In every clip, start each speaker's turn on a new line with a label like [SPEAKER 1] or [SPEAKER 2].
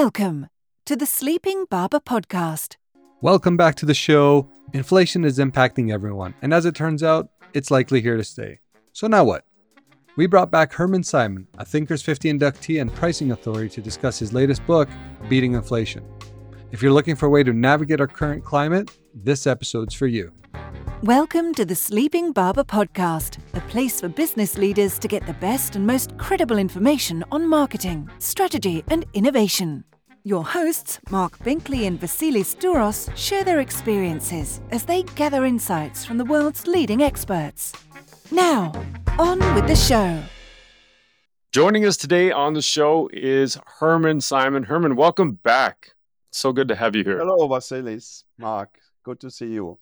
[SPEAKER 1] Welcome to the Sleeping Barber Podcast.
[SPEAKER 2] Welcome back to the show. Inflation is impacting everyone, and as it turns out, it's likely here to stay. So now what? We brought back Hermann Simon, a Thinkers 50 inductee and pricing authority, to discuss his latest book, Beating Inflation. If you're looking for a way to navigate our current climate, this episode's for you.
[SPEAKER 1] Welcome to the Sleeping Barber Podcast, a place for business leaders to get the best and most credible information on marketing, strategy, and innovation. Your hosts, Marc Binkley and Vassilis Douros, share their experiences as they gather insights from the world's leading experts. Now, on with the show.
[SPEAKER 3] Joining us today on the show is Hermann Simon. Hermann, welcome back. So good to have you here.
[SPEAKER 4] Hello, Vassilis. Marc, good to see you.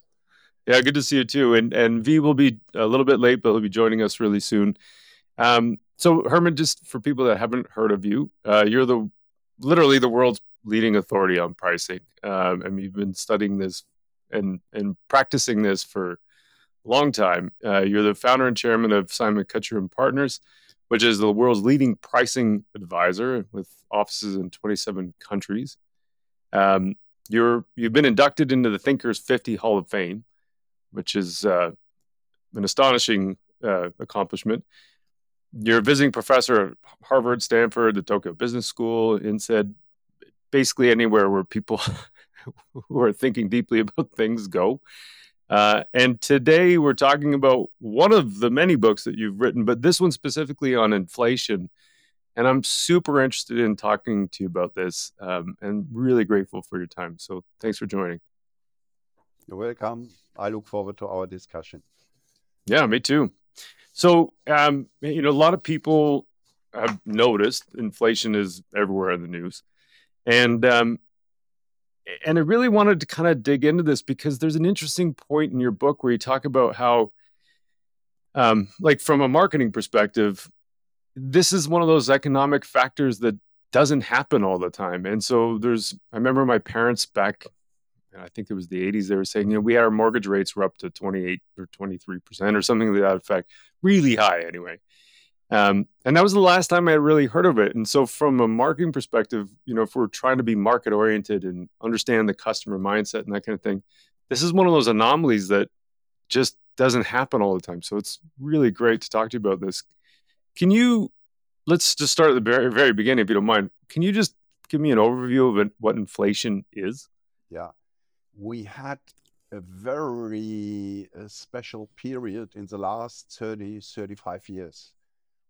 [SPEAKER 3] Yeah, good to see you too. And and V will be a little bit late, but he'll be joining us really soon. Um, so Hermann, just for people that haven't heard of you, uh, you're the literally the world's leading authority on pricing. Um, and you've been studying this and and practicing this for a long time. Uh, you're the founder and chairman of Simon Kucher and Partners, which is the world's leading pricing advisor with offices in 27 countries. Um, you're you've been inducted into the Thinkers 50 Hall of Fame which is uh, an astonishing uh, accomplishment. You're a visiting professor at Harvard, Stanford, the Tokyo Business School, INSEAD, basically anywhere where people who are thinking deeply about things go. Uh, and today we're talking about one of the many books that you've written, but this one specifically on inflation. And I'm super interested in talking to you about this um, and really grateful for your time. So thanks for joining.
[SPEAKER 4] You're welcome. I look forward to our discussion.
[SPEAKER 3] Yeah, me too. So, um, you know, a lot of people have noticed inflation is everywhere in the news, and um, and I really wanted to kind of dig into this because there's an interesting point in your book where you talk about how, um, like from a marketing perspective, this is one of those economic factors that doesn't happen all the time. And so there's, I remember my parents back I think it was the 80s, they were saying, you know, we had our mortgage rates were up to 28 or 23% or something to that effect, really high anyway. Um, and that was the last time I really heard of it. And so, from a marketing perspective, you know, if we're trying to be market oriented and understand the customer mindset and that kind of thing, this is one of those anomalies that just doesn't happen all the time. So, it's really great to talk to you about this. Can you, let's just start at the very, very beginning, if you don't mind. Can you just give me an overview of what inflation is?
[SPEAKER 4] Yeah we had a very uh, special period in the last 30, 35 years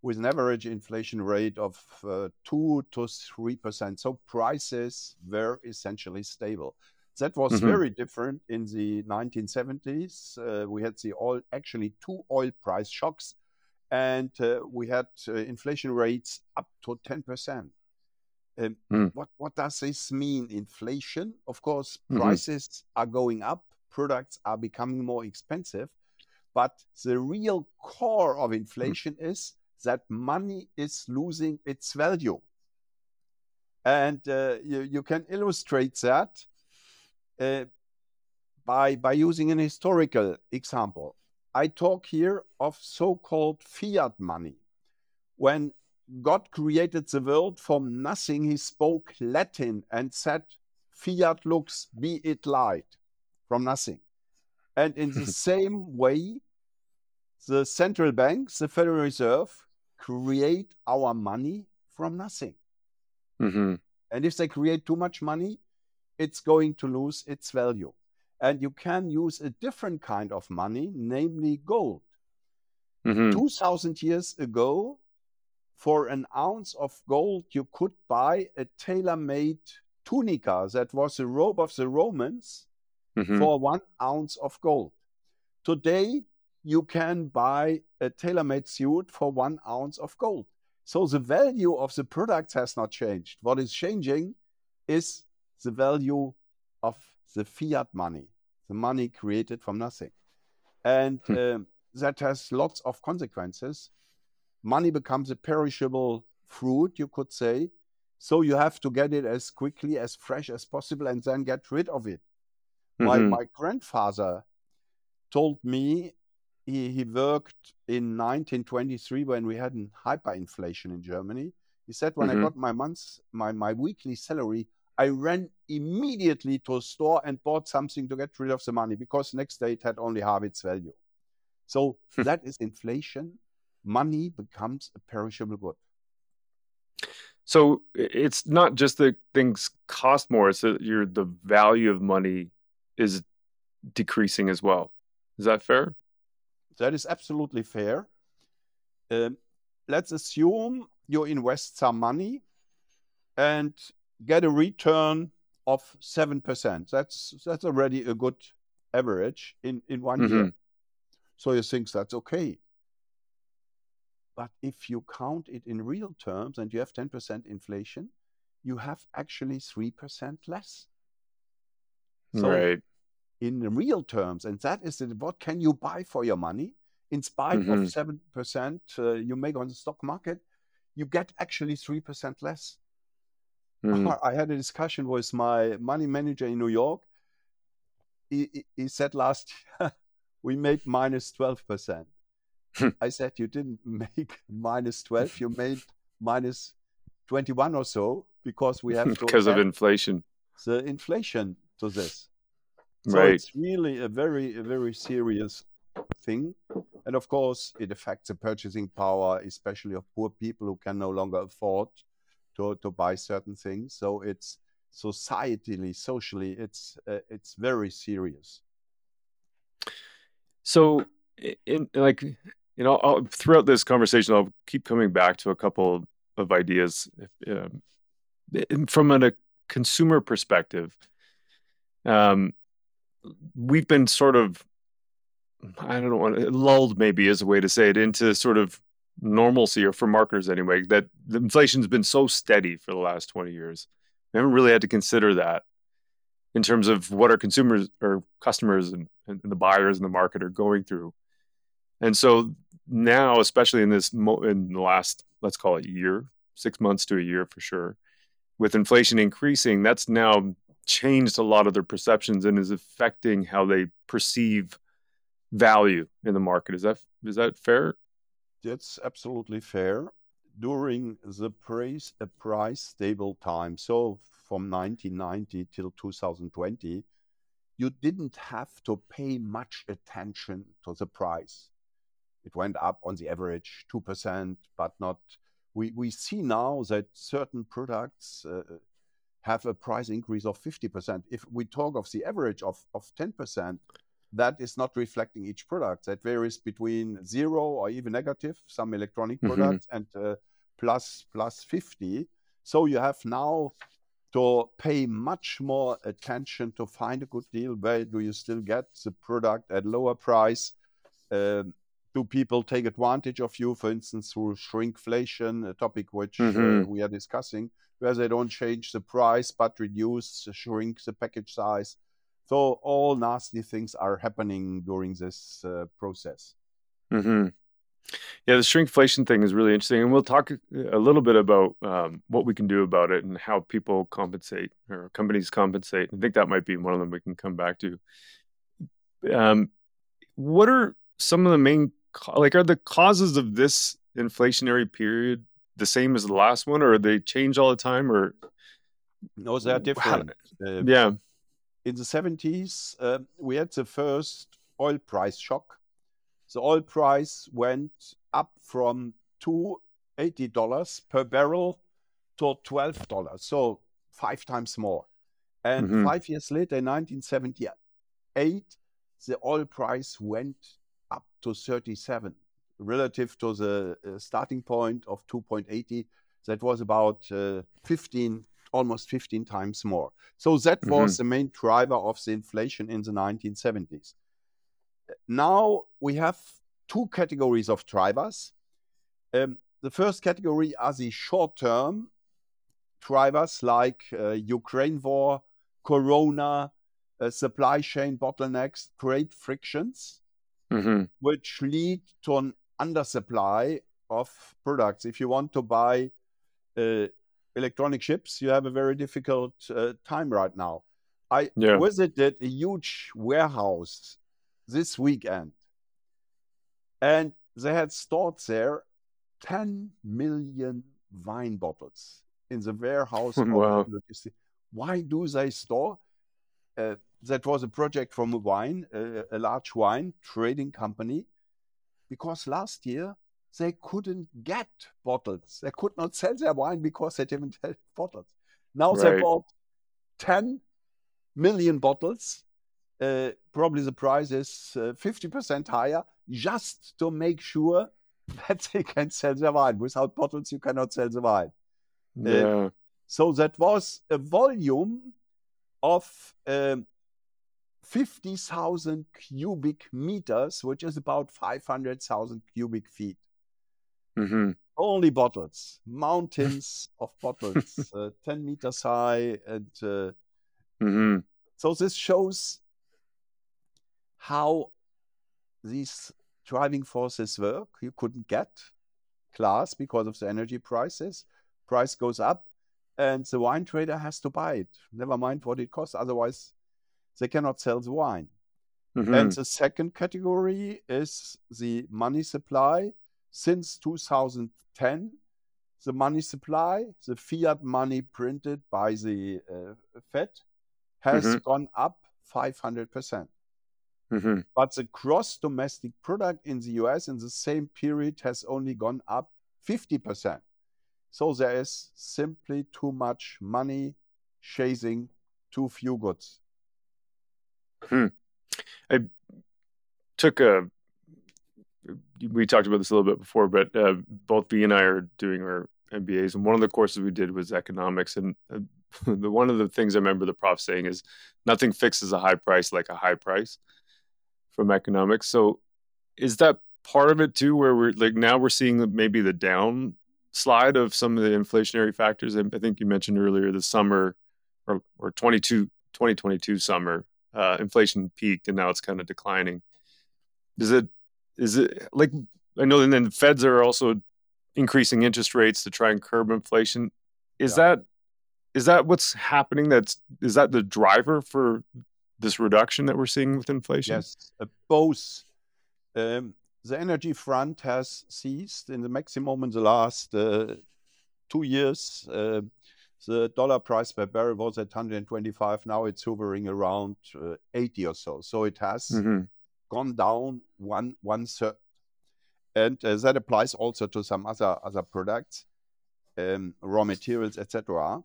[SPEAKER 4] with an average inflation rate of uh, 2 to 3%. So prices were essentially stable. That was mm-hmm. very different in the 1970s. Uh, we had the oil, actually two oil price shocks, and uh, we had uh, inflation rates up to 10%. Um, mm. What what does this mean? Inflation, of course, mm-hmm. prices are going up, products are becoming more expensive, but the real core of mm. inflation mm. is that money is losing its value, and uh, you you can illustrate that uh, by by using an historical example. I talk here of so-called fiat money. When God created the world from nothing. He spoke Latin and said, Fiat lux, be it light, from nothing. And in the same way, the central banks, the Federal Reserve, create our money from nothing. Mm-hmm. And if they create too much money, it's going to lose its value. And you can use a different kind of money, namely gold. Mm-hmm. 2000 years ago, for an ounce of gold, you could buy a tailor made tunica that was the robe of the Romans mm-hmm. for one ounce of gold. Today, you can buy a tailor made suit for one ounce of gold. So the value of the products has not changed. What is changing is the value of the fiat money, the money created from nothing. And hmm. uh, that has lots of consequences money becomes a perishable fruit, you could say. So you have to get it as quickly, as fresh as possible, and then get rid of it. Mm-hmm. My, my grandfather told me he, he worked in 1923 when we had hyperinflation in Germany. He said, when
[SPEAKER 3] Mhm.
[SPEAKER 4] I got my months, my, my weekly salary, I ran immediately to a store and bought something to get rid of the money because next day it had only half its value. So that is inflation. Money becomes a perishable good.
[SPEAKER 3] So it's not just that things cost more; it's that your the value of money is decreasing as well. Is that fair?
[SPEAKER 4] That is absolutely fair. Um, let's assume you invest some money and get a return of 7%. That's that's already a good average in, in one year. So you think that's okay. But if you count it in real terms and you have 10% inflation, you have actually 3% less. So
[SPEAKER 3] right.
[SPEAKER 4] in real terms, and that is what can you buy for your money? In spite
[SPEAKER 3] Mhm.
[SPEAKER 4] of 7% uh, you make on the stock market, you get actually 3% less.
[SPEAKER 3] Mm.
[SPEAKER 4] I had a discussion with my money manager in New York. He, he- he said last year we made minus 12%. I said, You didn't make minus 12, you made minus 21 or so because we have to
[SPEAKER 3] because of inflation.
[SPEAKER 4] the inflation to this. So
[SPEAKER 3] Right.
[SPEAKER 4] it's really a very, a very serious thing. And of course, it affects the purchasing power, especially of poor people who can no longer afford to, to buy certain things. So it's societally, socially, it's uh, it's very serious.
[SPEAKER 3] So, in like, you know, I'll, throughout this conversation, I'll keep coming back to a couple of ideas. Um, from an, a consumer perspective, um, we've been sort of, I don't know, lulled maybe is a way to say it into sort of normalcy, or for marketers anyway, that the inflation's been so steady for the last 20 years. We haven't really had to consider that in terms of what our consumers or customers and, and the buyers in the market are going through. And so now, especially in this mo- in the last, let's call it year, six months to a year for sure, with inflation increasing, that's now changed a lot of their perceptions and is affecting how they perceive value in the market. Is that is that fair?
[SPEAKER 4] That's absolutely fair. During the price, a price stable time, so from 1990 till 2020, you didn't have to pay much attention to the price. It went up on the average 2%, but not. We, we see now that certain products uh, have a price increase of 50%. If we talk of the average of, of 10%, that is not reflecting each product. That varies between zero or even negative, some electronic
[SPEAKER 3] Mhm.
[SPEAKER 4] products, and uh, plus plus 50. So you have now to pay much more attention to find a good deal. Where do you still get the product at lower price? Um, do people take advantage of you, for instance, through shrinkflation, a topic which uh,
[SPEAKER 3] Mhm.
[SPEAKER 4] we are discussing, where they don't change the price but reduce, shrink the package size. So all nasty things are happening during this uh, process.
[SPEAKER 3] hmm Yeah, the shrinkflation thing is really interesting, and we'll talk a little bit about um, what we can do about it and how people compensate or companies compensate. I think that might be one of them we can come back to. Um, what are some of the main like are the causes of this inflationary period the same as the last one, or they change all the time? Or
[SPEAKER 4] No, they are different. Uh,
[SPEAKER 3] yeah,
[SPEAKER 4] in the 70s, uh, we had the first oil price shock. The oil price went up from two eighty dollars per barrel to $12, so five times more. And
[SPEAKER 3] Mhm.
[SPEAKER 4] five years later, in 1978, the oil price went up to 37 relative to the uh, starting point of 2.80 that was about uh, 15 almost 15 times more. So that was the main driver of the inflation in the 1970s now we have two categories of drivers. Um, the first category are the short-term drivers like uh, ukraine war corona uh, supply chain bottlenecks create frictions
[SPEAKER 3] hmm
[SPEAKER 4] which lead to an undersupply of products. If you want to buy uh, electronic chips, you have a very difficult uh, time right now. I
[SPEAKER 3] Yeah.
[SPEAKER 4] visited a huge warehouse this weekend, and they had stored there 10 million wine bottles in the warehouse
[SPEAKER 3] Wow.
[SPEAKER 4] Why do they store? Uh, that was a project from a wine, uh, a large wine trading company, because last year they couldn't get bottles. They could not sell their wine because they didn't have bottles. Now they bought 10 million bottles. Uh, probably the price is uh, 50% higher just to make sure that they can sell their wine. Without bottles, you cannot sell the wine.
[SPEAKER 3] Yeah.
[SPEAKER 4] So that was a volume of um, 50,000 cubic meters, which is about 500,000 cubic feet.
[SPEAKER 3] hmm
[SPEAKER 4] Only bottles, mountains of bottles, uh, 10 meters high. And uh,
[SPEAKER 3] hmm
[SPEAKER 4] so this shows how these driving forces work. You couldn't get glass because of the energy prices. Price goes up, and the wine trader has to buy it. Never mind what it costs, otherwise they cannot sell the wine.
[SPEAKER 3] hmm
[SPEAKER 4] And the second category is the money supply. Since 2010, the money supply, the fiat money printed by the uh, Fed, has
[SPEAKER 3] Mhm.
[SPEAKER 4] gone up 500%.
[SPEAKER 3] hmm
[SPEAKER 4] But the gross domestic product in the US in the same period has only gone up 50%. So there is simply too much money chasing too few goods.
[SPEAKER 3] Took a we talked about this a little bit before but uh, both v and i are doing our mbas and one of the courses we did was economics and uh, the one of the things i remember the prof saying is nothing fixes a high price like a high price from economics. So is that part of it too where we're like now we're seeing maybe the down slide of some of the inflationary factors? I I think you mentioned earlier the summer or, or 22 2022 summer uh, inflation peaked and now it's kind of declining is it is it like I know and then the feds are also increasing interest rates to try and curb inflation. Is
[SPEAKER 4] Yeah.
[SPEAKER 3] that is that what's happening? That's is that the driver for this reduction that we're seeing with inflation?
[SPEAKER 4] Yes, uh, both. Um, the energy front has ceased in the maximum in the last uh, two years. Uh, the dollar price per barrel was at 125. Now it's hovering around uh, 80 or so. So it has
[SPEAKER 3] hmm
[SPEAKER 4] gone down one one third, and uh, that applies also to some other other products, um, raw materials, etc.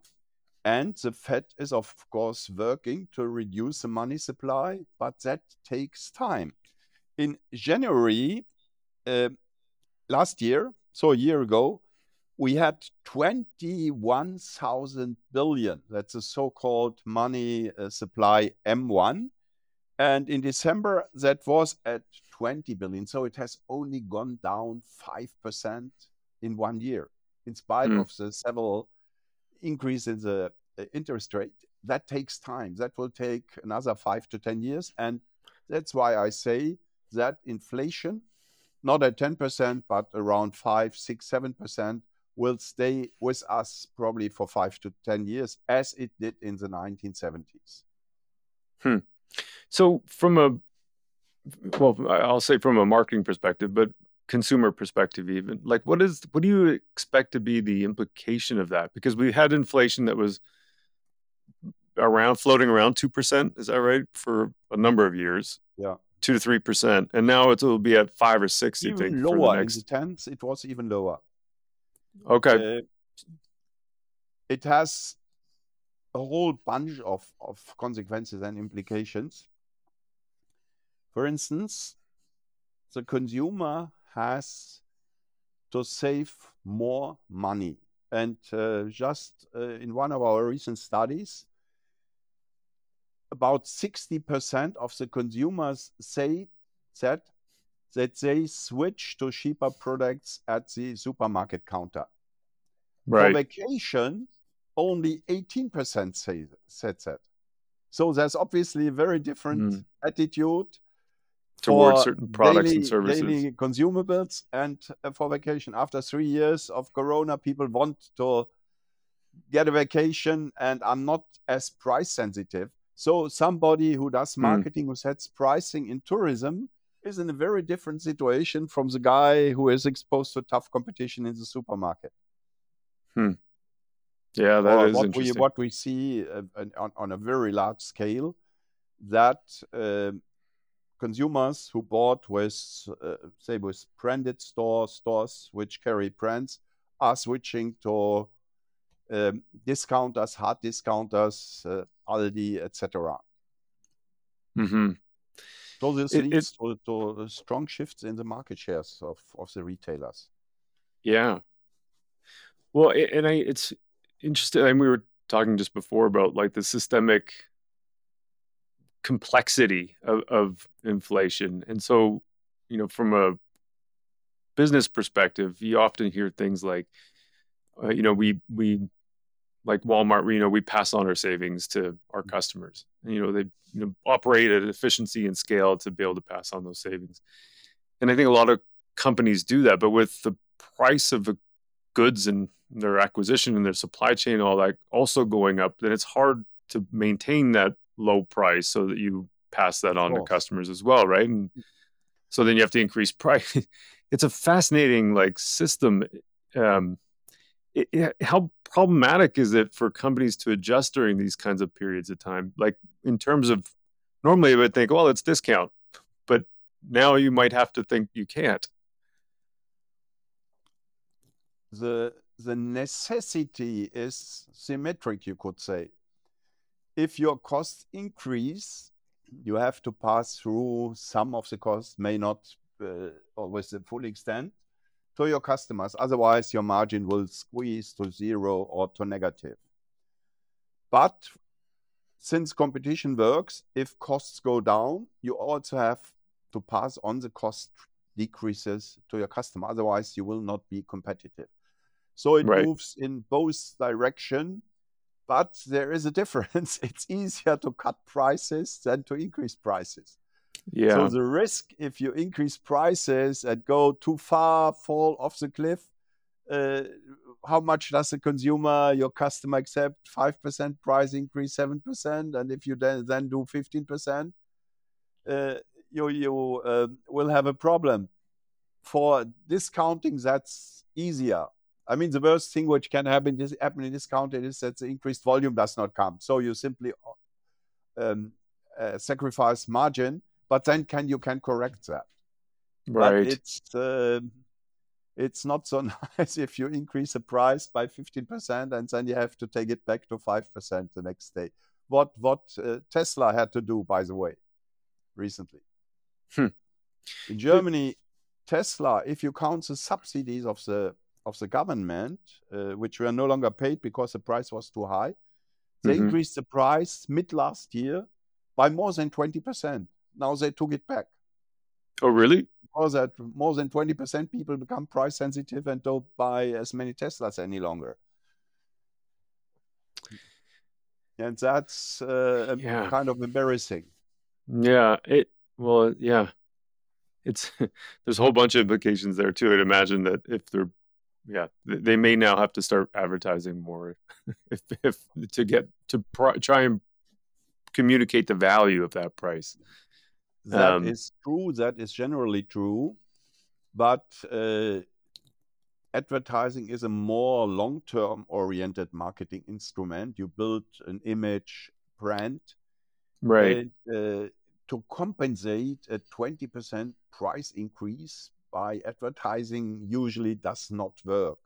[SPEAKER 4] And the Fed is of course working to reduce the money supply, but that takes time. In January uh, last year, so a year ago, we had 21,000 billion. That's the so-called money uh, supply M1. And in December, that was at 20 billion. So it has only gone down 5% in one year, in spite
[SPEAKER 3] Hmm.
[SPEAKER 4] of the several increase in the uh, interest rate. That takes time. That will take another five to 10 years. And that's why I say that inflation, not at 10%, but around 5, 6, 7%, will stay with us probably for five to 10 years, as it did in the 1970s. Hmm.
[SPEAKER 3] So from a well, I'll say from a marketing perspective, but consumer perspective even, like what is what do you expect to be the implication of that? Because we had inflation that was around floating around two percent, is that right? For a number of years.
[SPEAKER 4] Yeah.
[SPEAKER 3] Two to three percent. And now it will be at five or six, you
[SPEAKER 4] Even
[SPEAKER 3] think, for the
[SPEAKER 4] lower in the tens, it was even lower.
[SPEAKER 3] Okay.
[SPEAKER 4] Uh, it has a whole bunch of, of consequences and implications. For instance, the consumer has to save more money. And uh, just uh, in one of our recent studies, about 60% of the consumers say that, that they switch to cheaper products at the supermarket counter. For vacation, only 18% say, said that. So there's obviously a very different
[SPEAKER 3] Mm.
[SPEAKER 4] attitude
[SPEAKER 3] Towards certain products
[SPEAKER 4] daily,
[SPEAKER 3] and services.
[SPEAKER 4] daily consumables and uh, for vacation. After three years of Corona, people want to get a vacation and are not as price sensitive. So somebody who does
[SPEAKER 3] Hmm.
[SPEAKER 4] marketing, who sets pricing in tourism, is in a very different situation from the guy who is exposed to tough competition in the supermarket.
[SPEAKER 3] Hmm. Yeah, that
[SPEAKER 4] or
[SPEAKER 3] is
[SPEAKER 4] what we
[SPEAKER 3] interesting.
[SPEAKER 4] what we see uh, on, on a very large scale that um consumers who bought with uh, say with branded stores stores which carry brands are switching to um, discounters hard discounters uh, aldi etc
[SPEAKER 3] hmm
[SPEAKER 4] so this
[SPEAKER 3] It,
[SPEAKER 4] leads to, to strong shifts in the market shares of, of the retailers
[SPEAKER 3] yeah. Well, and I, it's interesting. And we were talking just before about like the systemic complexity of, of inflation. And so, you know, from a business perspective, you often hear things like, uh, you know, we we like Walmart, you know, we pass on our savings to our customers. And, you know, they you know operate at efficiency and scale to be able to pass on those savings. And I think a lot of companies do that, but with the price of the goods and their acquisition and their supply chain, all that also going up, then it's hard to maintain that low price so that you pass that on to customers as well, right? And so then you have to increase price. it's a fascinating like system. Um, it, it- how problematic is it for companies to adjust during these kinds of periods of time? Like in terms of normally, I would think, well, it's discount, but now you might have to think you can't.
[SPEAKER 4] the the necessity is symmetric you could say if your costs increase you have to pass through some of the costs may not uh, always the full extent to your customers otherwise your margin will squeeze to zero or to negative. But since competition works if costs go down you also have to pass on the cost decreases to your customer. Otherwise you will not be competitive. So it
[SPEAKER 3] Right.
[SPEAKER 4] moves in both direction but there is a difference. It's easier to cut prices than to increase prices so the risk if you increase prices and go too far fall off the cliff uh, how much does the consumer your customer accept? 5% price increase 7% and if you then, then do 15% uh, you you uh, will have a problem. For discounting that's easier. I mean the worst thing which can happen is happen in discounting is that the increased volume does not come. So you simply um, uh, sacrifice margin but then can you can correct that but
[SPEAKER 3] Right.
[SPEAKER 4] it's um it's not so nice if you increase the price by 15% and then you have to take it back to 5% the next day what what uh, tesla had to do by the way recently
[SPEAKER 3] Hmm.
[SPEAKER 4] in germany tesla if you count the subsidies of the of the government uh, which were no longer paid because the price was too high they
[SPEAKER 3] Mhm.
[SPEAKER 4] increased the price mid last year by more than 20% now they took it back
[SPEAKER 3] Oh, really?
[SPEAKER 4] because that more than 20% people become price sensitive and don't buy as many Teslas any longer. And that's uh,
[SPEAKER 3] Yeah.
[SPEAKER 4] kind of embarrassing.
[SPEAKER 3] Yeah. It. Well, yeah. It's there's a whole bunch of implications there too. I'd imagine that if they're, yeah, they may now have to start advertising more, if if to get to pr- try and communicate the value of that price.
[SPEAKER 4] That is
[SPEAKER 3] Um,
[SPEAKER 4] true. That is generally true. But uh, advertising is a more long term oriented marketing instrument. You build an image brand
[SPEAKER 3] right.
[SPEAKER 4] and uh, to compensate a 20% price increase by advertising usually does not work.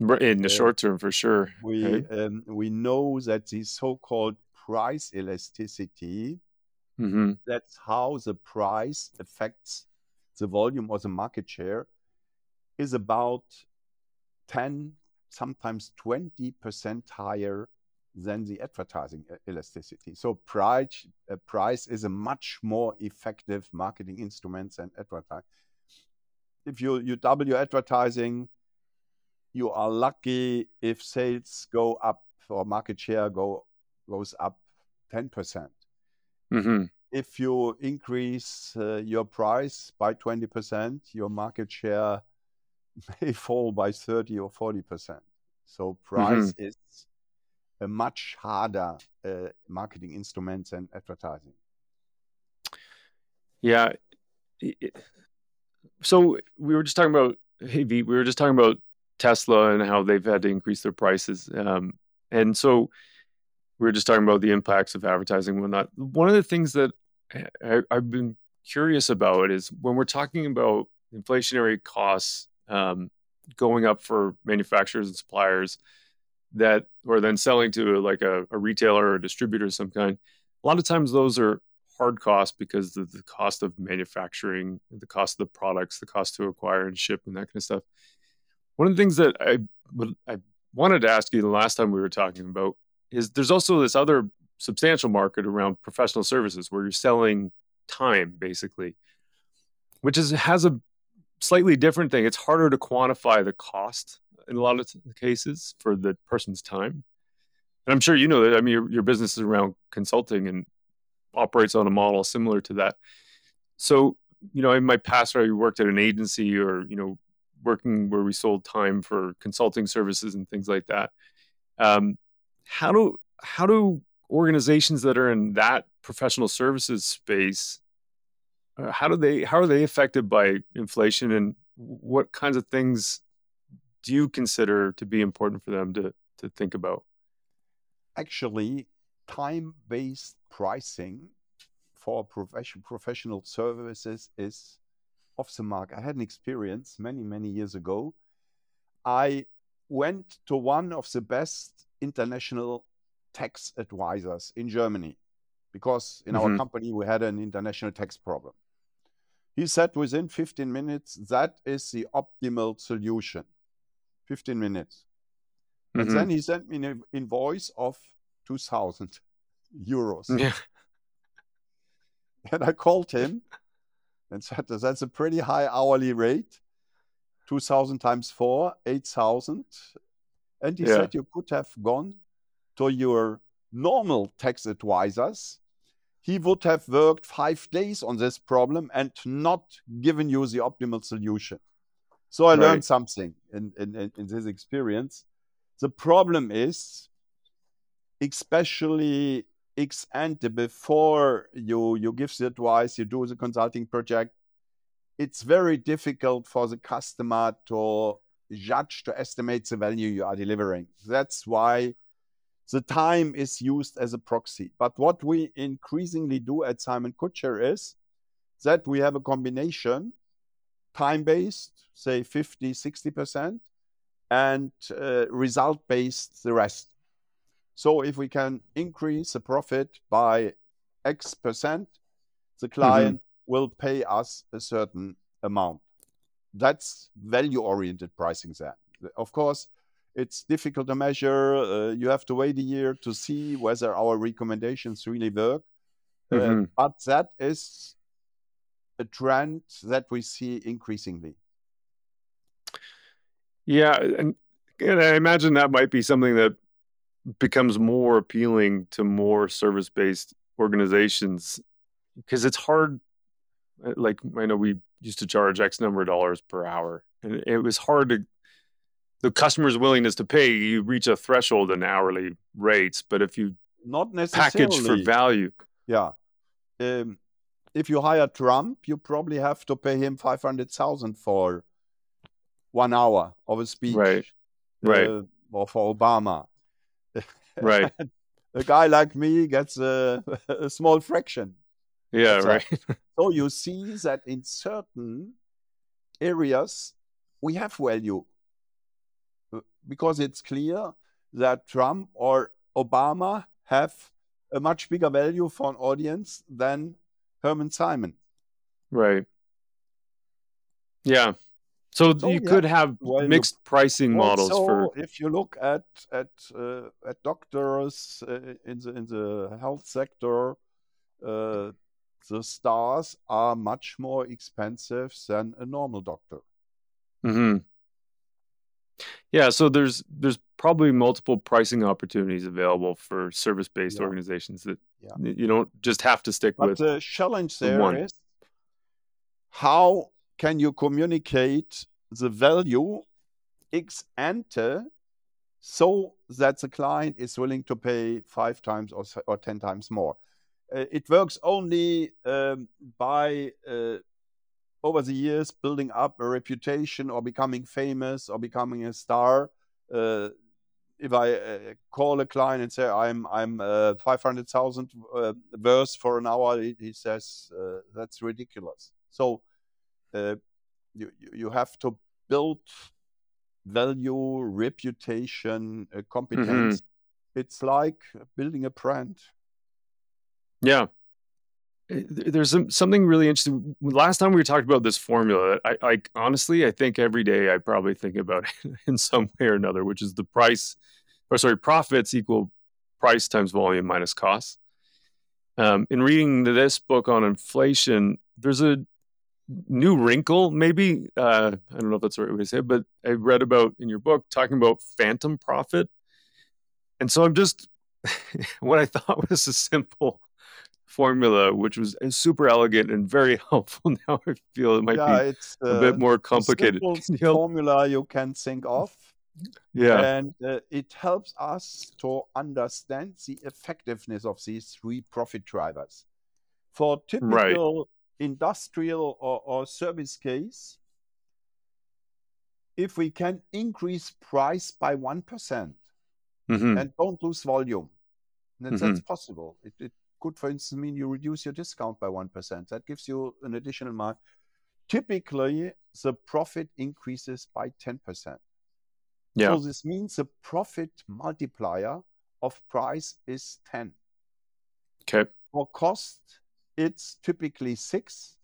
[SPEAKER 3] In the
[SPEAKER 4] Uh,
[SPEAKER 3] short term, for sure.
[SPEAKER 4] we
[SPEAKER 3] Right.
[SPEAKER 4] um, we know that the so-called price elasticity
[SPEAKER 3] hmm
[SPEAKER 4] that's how the price affects the volume or the market share is about 10 sometimes 20% higher than the advertising elasticity so price uh, price is a much more effective marketing instrument than advertising if you you double your advertising you are lucky if sales go up or market share go goes up 10%.
[SPEAKER 3] Hmm
[SPEAKER 4] If you increase uh, your price by 20%, your market share may fall by 30 or 40%. So price is a much harder uh, marketing instrument than advertising.
[SPEAKER 3] Yeah. So we were just talking about, hey, V, we were just talking about Tesla and how they've had to increase their prices. Um, and so we were just talking about the impacts of advertising and whatnot. One of the things that I, have been curious about is when we're talking about inflationary costs um, going up for manufacturers and suppliers that are then selling to like a, a retailer or a distributor of some kind. A lot of times those are hard costs because of the cost of manufacturing, the cost of the products, the cost to acquire and ship, and that kind of stuff. One of the things that I I wanted to ask you the last time we were talking about is there's also this other substantial market around professional services where you're selling time basically, which is has a slightly different thing. It's harder to quantify the cost in a lot of cases for the person's time. And I'm sure you know that. I mean, your, your business is around consulting and operates on a model similar to that. So, you know, in my past, I worked at an agency or, you know, working where we sold time for consulting services and things like that. Um, how do how do organizations that are in that professional services space uh, how do they how are they affected by inflation and what kinds of things do you consider to be important for them to to think about
[SPEAKER 4] actually time based pricing for profession, professional services is off the mark. I had an experience many, many years ago. I went to one of the best international tax advisors in Germany because in mm-hmm. our company we had an international tax problem. He said within 15 minutes, that is the optimal solution. 15 minutes. Mm-hmm. And then he sent me an invoice of 2000 euros.
[SPEAKER 3] Yeah.
[SPEAKER 4] And I called him and said, That's a pretty high hourly rate 2000 times four, 8000. And he yeah. said, You could have gone to your normal tax advisors. He would have worked five days on this problem and not given you the optimal solution. So I right. learned something in, in, in this experience. The problem is, especially ex ante before you you give the advice, you do the consulting project, it's very difficult for the customer to judge to estimate the value you are delivering. That's why the time is used as a proxy. But what we increasingly do at Simon Kucher is that we have a combination time based, say 50, 60%, and uh, result based the rest. So if we can increase the profit by X percent, the mm-hmm. client mm-hmm. will pay us a certain amount. That's value oriented pricing then. Of course, it's difficult to measure. Uh, you have to wait a year to see whether our recommendations really work. Uh, mm-hmm. Uh, but that is a trend that we see increasingly.
[SPEAKER 3] Yeah, and, and I imagine that might be something that becomes more appealing to more service-based organizations because it's hard. Uh, like I know we used to charge X number of dollars per hour, and it was hard to the customer's willingness to pay. You reach a threshold in hourly rates, but if you
[SPEAKER 4] not necessarily
[SPEAKER 3] package for value,
[SPEAKER 4] yeah. Um, if you hire Trump, you probably have to pay him five hundred thousand for one hour of a speech,
[SPEAKER 3] right? Uh, right.
[SPEAKER 4] Or for Obama,
[SPEAKER 3] right?
[SPEAKER 4] a guy like me gets a, a small fraction.
[SPEAKER 3] Yeah, right.
[SPEAKER 4] so you see that in certain areas we have value uh, because it's clear that Trump or Obama have a much bigger value for an audience than Hermann Simon.
[SPEAKER 3] Right. Yeah. So, so you yeah, could have well, mixed pricing models for.
[SPEAKER 4] If you look at at uh, at doctors uh, in the in the health sector, uh, the stars are much more expensive than a normal doctor.
[SPEAKER 3] Hmm. Yeah. So there's there's probably multiple pricing opportunities available for service based yeah. organizations that yeah. you don't just have to stick with.
[SPEAKER 4] but
[SPEAKER 3] with.
[SPEAKER 4] the challenge there one. is how can you communicate the value ex ante so that the client is willing to pay five times or, or 10 times more? Uh, it works only um, by uh, over the years building up a reputation or becoming famous or becoming a star. Uh, if I uh, call a client and say I'm I'm uh, five hundred thousand uh, verse for an hour, he, he says uh, that's ridiculous. So uh, you you have to build value, reputation, uh, competence. Mm-hmm. It's like building a brand.
[SPEAKER 3] Yeah, there's some, something really interesting. Last time we talked about this formula, I, I honestly, I think every day I probably think about it in some way or another, which is the price, or sorry, profits equal price times volume minus costs. Um, in reading this book on inflation, there's a new wrinkle, maybe. Uh, I don't know if that's the right way to say it, but I read about in your book talking about phantom profit. And so I'm just, what I thought was a simple formula, which was uh, super elegant and very helpful. Now I feel it might yeah, be it's, uh, a bit more complicated.
[SPEAKER 4] The formula you can think of.
[SPEAKER 3] Yeah.
[SPEAKER 4] And uh, it helps us to understand the effectiveness of these three profit drivers. For typical right. industrial or, or service case, if we can increase price by one mm-hmm. and don't lose volume, then mm-hmm. that's possible. It, it could, for instance, mean you reduce your discount by 1%. That gives you an additional mark. Typically, the profit increases by 10%. Yeah. So this means the profit multiplier of price is 10.
[SPEAKER 3] Okay.
[SPEAKER 4] For cost, it's typically six.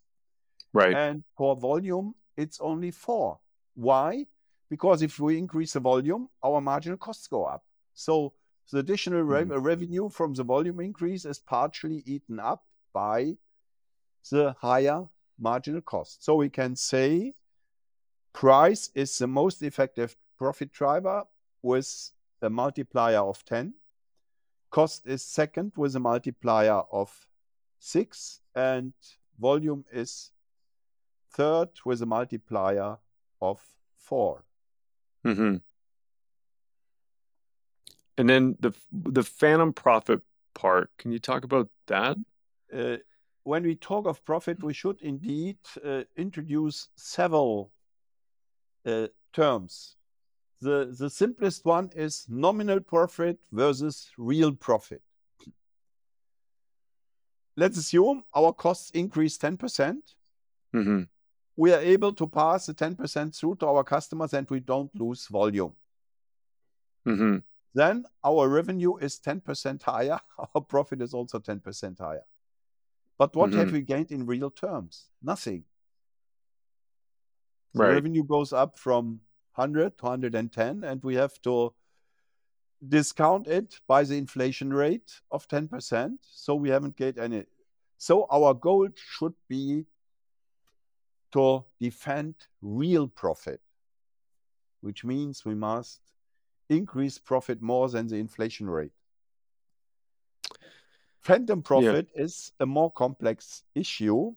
[SPEAKER 3] Right.
[SPEAKER 4] And for volume, it's only four. Why? Because if we increase the volume, our marginal costs go up. So the additional mm-hmm. revenue from the volume increase is partially eaten up by the higher marginal cost. So we can say price is the most effective profit driver with a multiplier of 10. Cost is second with a multiplier of 6. And volume is third with a multiplier of 4.
[SPEAKER 3] Mm-hmm. And then the the phantom profit part, can you talk about that?
[SPEAKER 4] Uh, when we talk of profit, we should indeed uh, introduce several uh, terms. The, the simplest one is nominal profit versus real profit. Let's assume our costs increase 10%. percent mm hmm We are able to pass the 10% through to our customers and we don't lose volume. Mm-hmm then our revenue is 10% higher. Our profit is also 10% higher. But what mm-hmm. have we gained in real terms? Nothing. The right. revenue goes up from 100 to 110, and we have to discount it by the inflation rate of 10%. So we haven't gained any. So our goal should be to defend real profit, which means we must increase profit more than the inflation rate. Phantom profit yeah. is a more complex issue.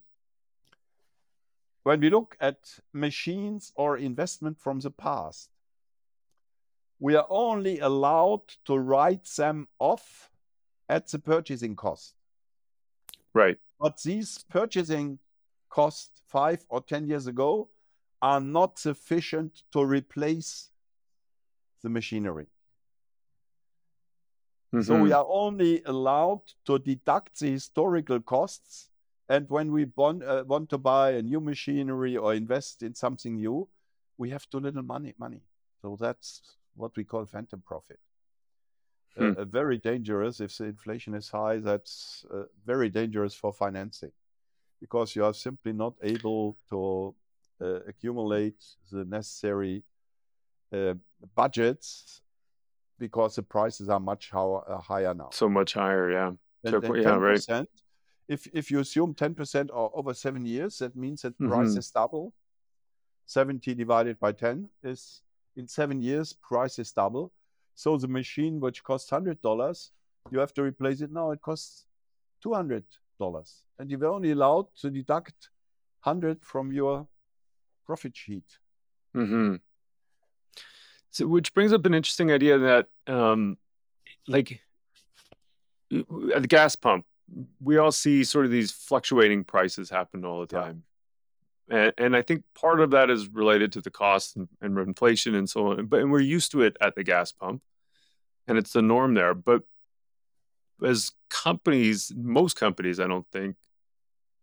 [SPEAKER 4] When we look at machines or investment from the past, we are only allowed to write them off at the purchasing cost.
[SPEAKER 3] Right.
[SPEAKER 4] But these purchasing costs five or 10 years ago are not sufficient to replace the machinery. Mm-hmm. So we are only allowed to deduct the historical costs. And when we want, uh, want to buy a new machinery or invest in something new, we have too little money. Money. So that's what we call phantom profit. Hmm. Uh, uh, very dangerous if the inflation is high. That's uh, very dangerous for financing because you are simply not able to uh, accumulate the necessary uh, budgets because the prices are much uh, higher now.
[SPEAKER 3] So much higher, yeah. And, and yeah, right.
[SPEAKER 4] If if you assume ten percent or over seven years, that means that price is double. Seventy divided by ten is in seven years price is double. So the machine which costs hundred dollars, you have to replace it now. It costs two hundred dollars, and you're only allowed to deduct hundred from your profit sheet.
[SPEAKER 3] Mm-hmm. So, which brings up an interesting idea that, um, like, at the gas pump, we all see sort of these fluctuating prices happen all the time. and, and I think part of that is related to the cost and, and inflation and so on. But and we're used to it at the gas pump, and it's the norm there. But as companies, most companies, I don't think,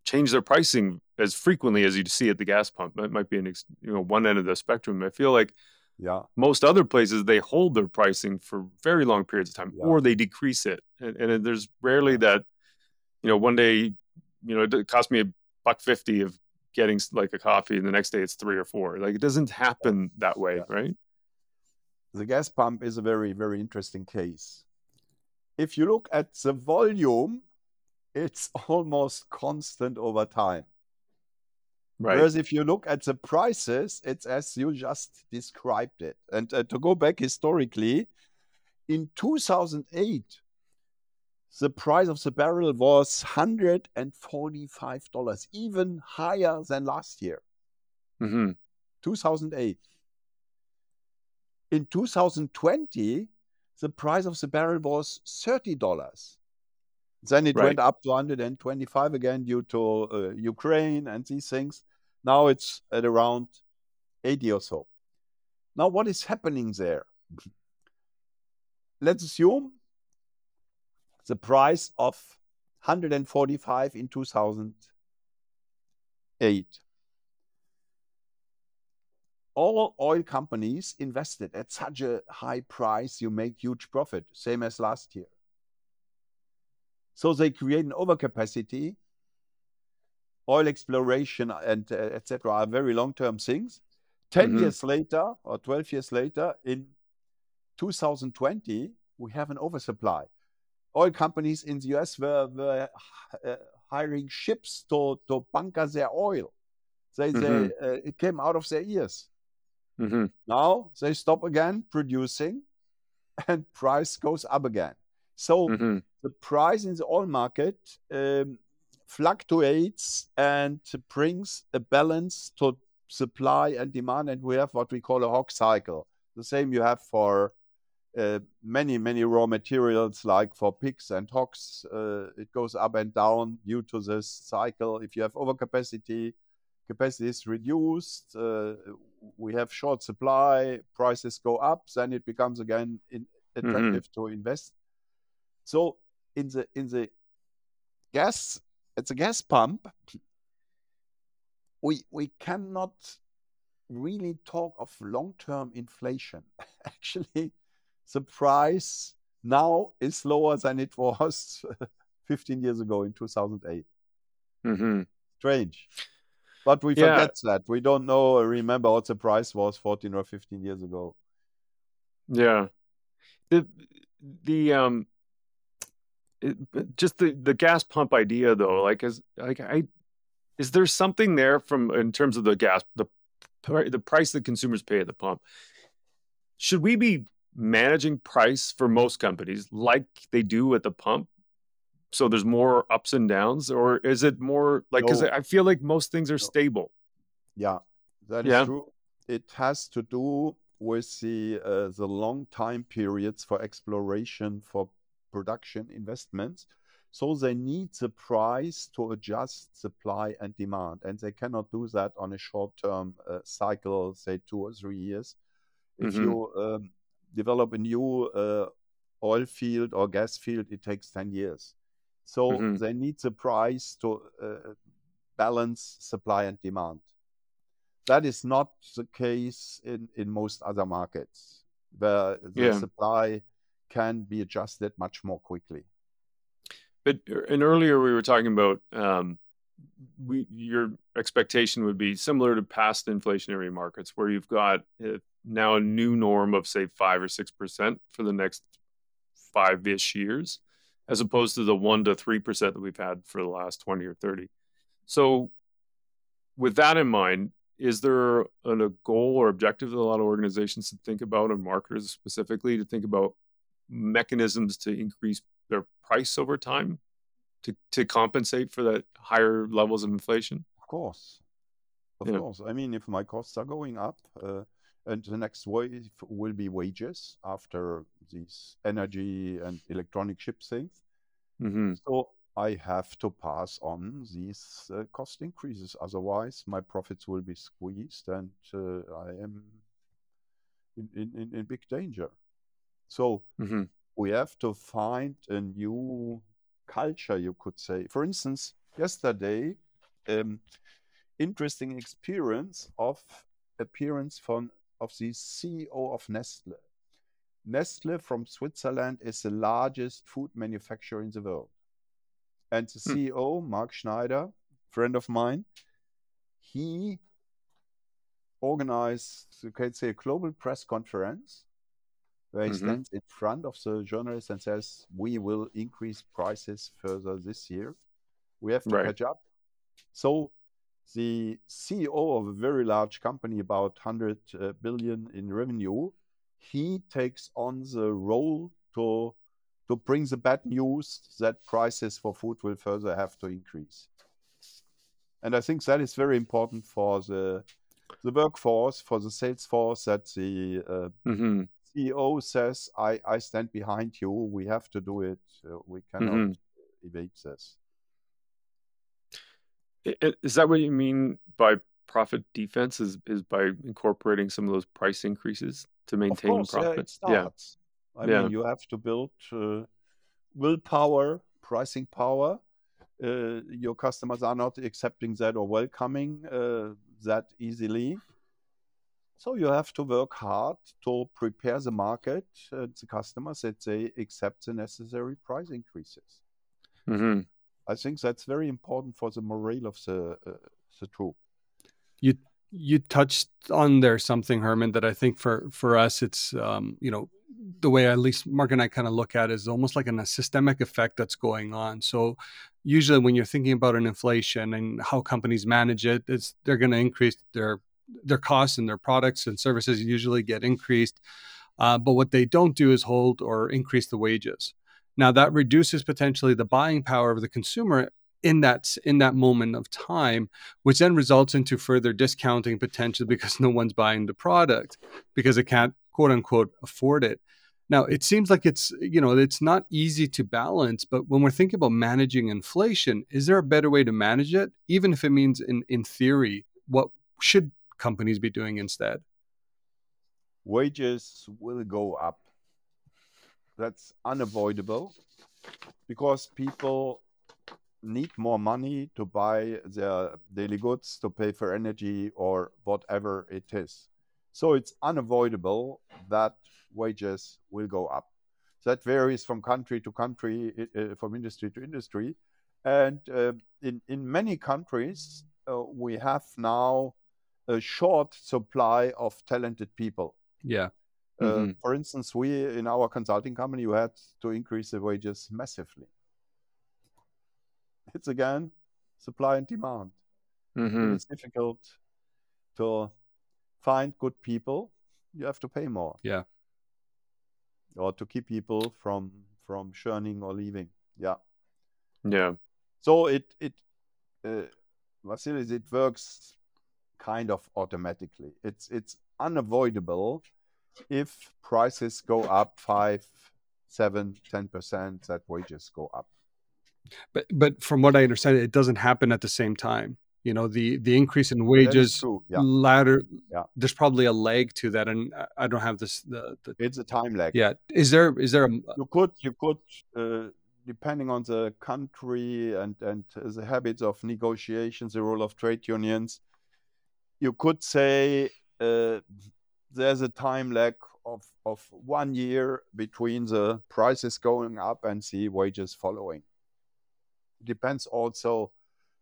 [SPEAKER 3] change their pricing as frequently as you see at the gas pump. That might be an ex- you know one end of the spectrum. I feel like
[SPEAKER 4] Yeah.
[SPEAKER 3] most other places they hold their pricing for very long periods of time,
[SPEAKER 4] Yeah.
[SPEAKER 3] or they decrease it. And, and there's rarely that you know one day you know it cost me a buck fifty of getting like a coffee, and the next day it's three or four. Like it doesn't happen that way,
[SPEAKER 4] Yeah.
[SPEAKER 3] right?
[SPEAKER 4] The gas pump is a very, very interesting case. If you look at the volume, it's almost constant over time.
[SPEAKER 3] Right.
[SPEAKER 4] Whereas if you look at the prices, it's as you just described it. And uh, to go back historically, in 2008, the price of the barrel was $145, even higher than last year,
[SPEAKER 3] hmm
[SPEAKER 4] 2008. In 2020, the price of the barrel was $30. Then it
[SPEAKER 3] Right.
[SPEAKER 4] went up to 125 again due to uh, Ukraine and these things. Now it's at around 80 or so. Now, what is happening there? Let's assume the price of 145 in 2008. All oil companies invested at such a high price, you make huge profit, same as last year. So they create an overcapacity. Oil exploration and uh, etc. are very long-term things. 10
[SPEAKER 3] Mhm.
[SPEAKER 4] years later or 12 years later, in 2020, we have an oversupply. Oil companies in the US were, were uh, hiring ships to, to bunker their oil. They, they, uh, it came out of their ears.
[SPEAKER 3] hmm
[SPEAKER 4] Now they stop again producing and price goes up again. So
[SPEAKER 3] hmm
[SPEAKER 4] the price in the oil market um, fluctuates and brings a balance to supply and demand. And we have what we call a hog cycle. The same you have for uh, many, many raw materials, like for pigs and hogs. Uh, it goes up and down due to this cycle. If you have overcapacity, capacity is reduced, uh, we have short supply, prices go up, then it becomes again in, attractive to invest. So in the in the gas at the gas pump, we we cannot really talk of long-term inflation. Actually, the price now is lower than it was 15 years ago in 2008.
[SPEAKER 3] hmm
[SPEAKER 4] Strange. But we
[SPEAKER 3] Yeah.
[SPEAKER 4] forget that. We don't know or remember what the price was 14 or 15 years ago.
[SPEAKER 3] Yeah. The the um it, just the the gas pump idea though, like is like I is there something there from in terms of the gas the the price that consumers pay at the pump? Should we be managing price for most companies like they do at the pump? So there's more ups and downs, or is it more like because
[SPEAKER 4] No.
[SPEAKER 3] I feel like most things are
[SPEAKER 4] No.
[SPEAKER 3] stable.
[SPEAKER 4] Yeah, that is
[SPEAKER 3] Yeah.
[SPEAKER 4] true. It has to do with the uh, the long time periods for exploration, for production investments. So they need the price to adjust supply and demand, and they cannot do that on a short term uh, cycle, say two or three years. If
[SPEAKER 3] Mhm.
[SPEAKER 4] you um, develop a new uh, oil field or gas field, it takes 10 years. So
[SPEAKER 3] Mhm.
[SPEAKER 4] they need the price to uh, balance supply and demand. That is not the case in, in most other markets, where the
[SPEAKER 3] Yeah.
[SPEAKER 4] supply can be adjusted much more quickly.
[SPEAKER 3] But and earlier we were talking about um, we your expectation would be similar to past inflationary markets where you've got uh, now a new norm of say five or six percent for the next five ish years, as opposed to the one to three percent that we've had for the last twenty or thirty. So, with that in mind, is there a goal or objective that a lot of organizations to think about, and marketers specifically to think about mechanisms to increase their price over time to, to compensate for that higher levels of inflation?
[SPEAKER 4] Of course. Of
[SPEAKER 3] Yeah.
[SPEAKER 4] course. I mean, if my costs are going up, uh, and the next wave will be wages after these energy and electronic chip things.
[SPEAKER 3] hmm
[SPEAKER 4] So I have to pass on these uh, cost increases. Otherwise, my profits will be squeezed and uh, I am in, in, in big danger. So
[SPEAKER 3] hmm
[SPEAKER 4] we have to find a new culture, you could say. For instance, yesterday, um, interesting experience of appearance from of the CEO of Nestle. Nestle from Switzerland is the largest food manufacturer in the world. And the
[SPEAKER 3] Hmm.
[SPEAKER 4] CEO, Mark Schneider, friend of mine, he organized, you can say, a global press conference where he
[SPEAKER 3] Mhm.
[SPEAKER 4] stands in front of the journalists and says, We will increase prices further this year. We have to
[SPEAKER 3] Right.
[SPEAKER 4] catch up. So the CEO of a very large company, about 100 uh, in revenue, he takes on the role to to bring the bad news that prices for food will further have to increase. And I think that is very important for the the workforce, for the sales force, that the uh,
[SPEAKER 3] hmm
[SPEAKER 4] CEO says, I, I stand behind you. We have to do it. Uh, we cannot
[SPEAKER 3] Mhm.
[SPEAKER 4] evade this.
[SPEAKER 3] Is that what you mean by profit defense? Is is by incorporating some of those price increases to maintain
[SPEAKER 4] course, yeah, it
[SPEAKER 3] profits? Yeah.
[SPEAKER 4] starts. I
[SPEAKER 3] Yeah.
[SPEAKER 4] mean, you have to build uh, willpower, pricing power. Uh, your customers are not accepting that or welcoming uh, that easily. So you have to work hard to prepare the market, uh, the customers, that they accept the necessary price increases.
[SPEAKER 3] hmm
[SPEAKER 4] I think that's very important for the morale of the uh, the troop.
[SPEAKER 2] you you touched on there something Hermann that i think for for us it's um you know the way at least Marc and i kind of look at it is almost like an, a systemic effect that's going on so usually when you're thinking about an inflation and how companies manage it it's they're going to increase their their costs and their products and services usually get increased uh, but what they don't do is hold or increase the wages now that reduces potentially the buying power of the consumer in that in that moment of time which then results into further discounting potentially because no one's buying the product because it can't quote unquote afford it. Now it seems like it's you know it's not easy to balance, but when we're thinking about managing inflation, is there a better way to manage it? Even if it means in in theory, what should companies be doing instead?
[SPEAKER 4] Wages will go up. That's unavoidable because people need more money to buy their daily goods, to pay for energy or whatever it is. So it's unavoidable that wages will go up. That varies from country to country, uh, from industry to industry. And uh, in, in many countries, uh, we have now a short supply of talented people.
[SPEAKER 2] Yeah.
[SPEAKER 4] Uh,
[SPEAKER 3] Mhm.
[SPEAKER 4] For instance, we in our consulting company, we had to increase the wages massively. It's again supply and demand. When
[SPEAKER 3] hmm
[SPEAKER 4] it's difficult to find good people, you have to pay more.
[SPEAKER 2] Yeah.
[SPEAKER 4] Or to keep people from from churning or leaving. Yeah.
[SPEAKER 3] Yeah.
[SPEAKER 4] So it it uh, Vassilis, it works kind of automatically. It's it's unavoidable if prices go up five, seven, ten percent, that wages go up.
[SPEAKER 2] But but from what I understand, it doesn't happen at the same time. You know, the the increase in wages.
[SPEAKER 4] Yeah,
[SPEAKER 2] ladder
[SPEAKER 4] Yeah.
[SPEAKER 2] there's probably a lag to that and I- I don't have this the, the
[SPEAKER 4] it's a time lag.
[SPEAKER 2] yeah is there is there a,
[SPEAKER 4] You could you could uh, depending on the country and and the habits of negotiations, the role of trade unions, you could say uh, there's a time lag of of one year between the prices going up and the wages following. It Depends also.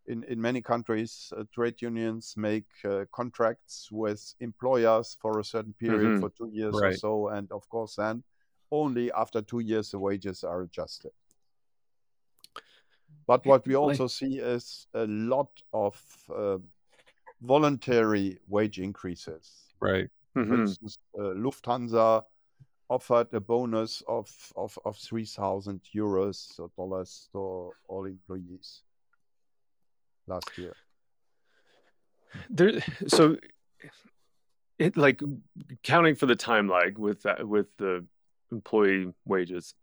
[SPEAKER 4] In, in many countries, uh, trade unions make uh, contracts with employers for a certain period,
[SPEAKER 3] Mhm.
[SPEAKER 4] for two years or so, and of course, then only after two years the wages are adjusted. But what we also see is a lot of uh, voluntary wage increases.
[SPEAKER 2] right
[SPEAKER 4] For
[SPEAKER 3] hmm
[SPEAKER 4] instance, uh, Lufthansa offered a bonus of, of, of 3,000 euros or dollars to all employees last year.
[SPEAKER 3] There. So, it like counting for the time lag with that with the employee wages.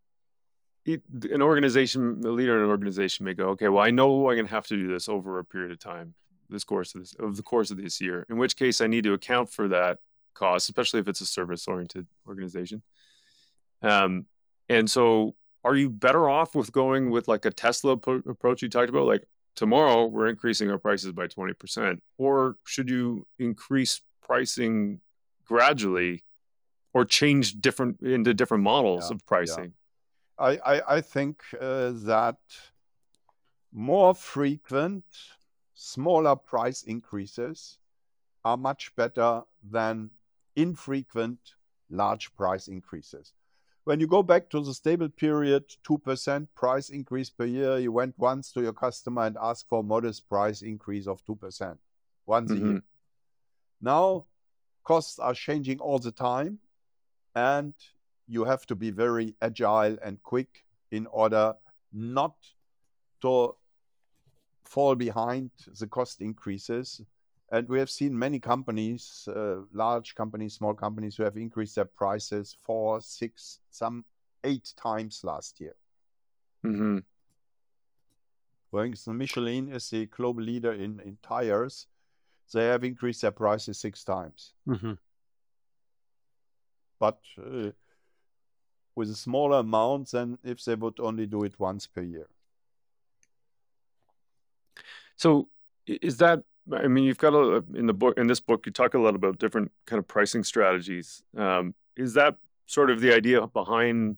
[SPEAKER 3] it, an organization, the leader in an organization may go, okay, well, I know I'm going to have to do this over a period of time, this course of this, of the course of this year. In which case, I need to account for that cost, especially if it's a service-oriented organization. Um, and so, are you better off with going with like a Tesla po- approach you talked about, like tomorrow we're increasing our prices by 20%, or should you increase pricing gradually or change different into different models
[SPEAKER 4] Yeah,
[SPEAKER 3] of pricing?
[SPEAKER 4] I, I, I think uh, that more frequent, smaller price increases are much better than infrequent, large price increases. When you go back to the stable period, 2% price increase per year, you went once to your customer and asked for a modest price increase of 2% once a year. Mm-hmm. Now, costs are changing all the time, and you have to be very agile and quick in order not to fall behind the cost increases. And we have seen many companies, uh, large companies, small companies, who have increased their prices four, six, some eight times last year.
[SPEAKER 3] hmm
[SPEAKER 4] For instance, Michelin is the global leader in, in tires. They have increased their prices six times.
[SPEAKER 2] Mm-hmm.
[SPEAKER 4] but uh, with a smaller amount than if they would only do it once per year.
[SPEAKER 3] So is that I mean you've got a in the book in this book you talk a lot about different kind of pricing strategies. Um, is that sort of the idea behind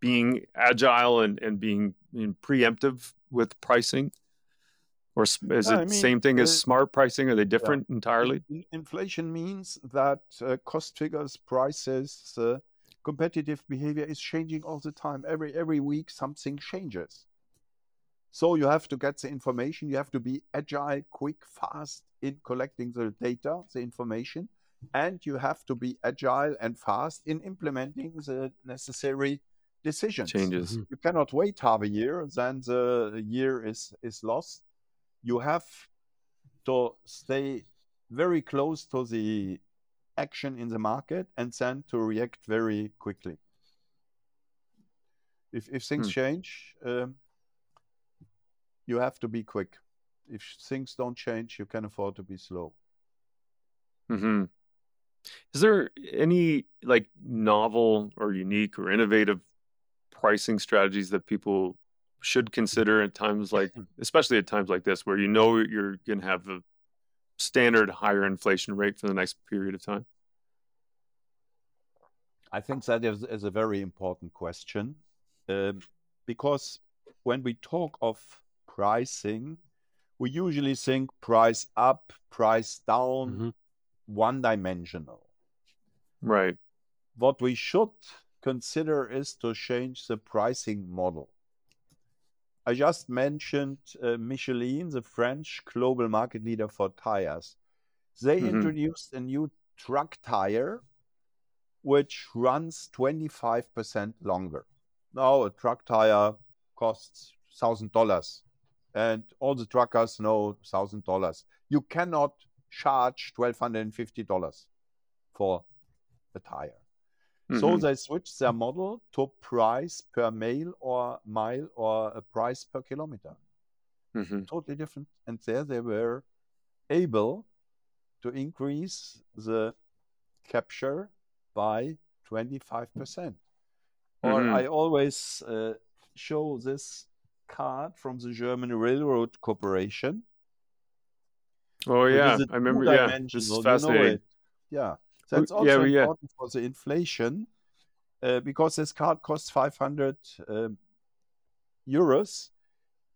[SPEAKER 3] being agile and and being, preemptive with pricing, or is
[SPEAKER 4] Yeah,
[SPEAKER 3] it
[SPEAKER 4] I mean,
[SPEAKER 3] same thing as
[SPEAKER 4] uh,
[SPEAKER 3] smart pricing? Are they different entirely?
[SPEAKER 4] Inflation means that uh, cost figures, prices, uh, competitive behavior is changing all the time. Every every week something changes. So you have to get the information. You have to be agile, quick, fast in collecting the data, the information, and you have to be agile and fast in implementing the necessary decisions.
[SPEAKER 3] Changes.
[SPEAKER 2] Mhm.
[SPEAKER 4] You cannot wait half a year, then the year is is lost. You have to stay very close to the action in the market and then to react very quickly. If if things
[SPEAKER 3] Hmm.
[SPEAKER 4] change, um, you have to be quick. If things don't change, you can afford to be slow.
[SPEAKER 3] hmm Is there any like novel or unique or innovative pricing strategies that people should consider at times like, especially at times like this, where you know you're going to have a standard higher inflation rate for the next period of time?
[SPEAKER 4] I think that is, is a very important question um, because when we talk of pricing, we usually think price up, price down,
[SPEAKER 2] Mhm.
[SPEAKER 4] one dimensional.
[SPEAKER 3] Right.
[SPEAKER 4] What we should consider is to change the pricing model. I just mentioned uh, Michelin, the French global market leader for tires. They
[SPEAKER 3] Mhm.
[SPEAKER 4] introduced a new truck tire which runs 25% longer. Now, a truck tire costs $1,000, and all the truckers know $1,000. You cannot charge $1,250 for a tire. So
[SPEAKER 3] Mhm.
[SPEAKER 4] they switched their model to price per mile or mile or a price per kilometer.
[SPEAKER 3] Mhm.
[SPEAKER 4] Totally different. And there they were able to increase the capture by 25%. Or
[SPEAKER 3] Mhm.
[SPEAKER 4] I always uh, show this card from the German Railroad Corporation.
[SPEAKER 3] Oh yeah, I remember. Yeah, this is
[SPEAKER 4] you know
[SPEAKER 3] fascinating.
[SPEAKER 4] Yeah. That's
[SPEAKER 3] yeah,
[SPEAKER 4] also
[SPEAKER 3] yeah.
[SPEAKER 4] important for the inflation uh, because this card costs 500 um, euros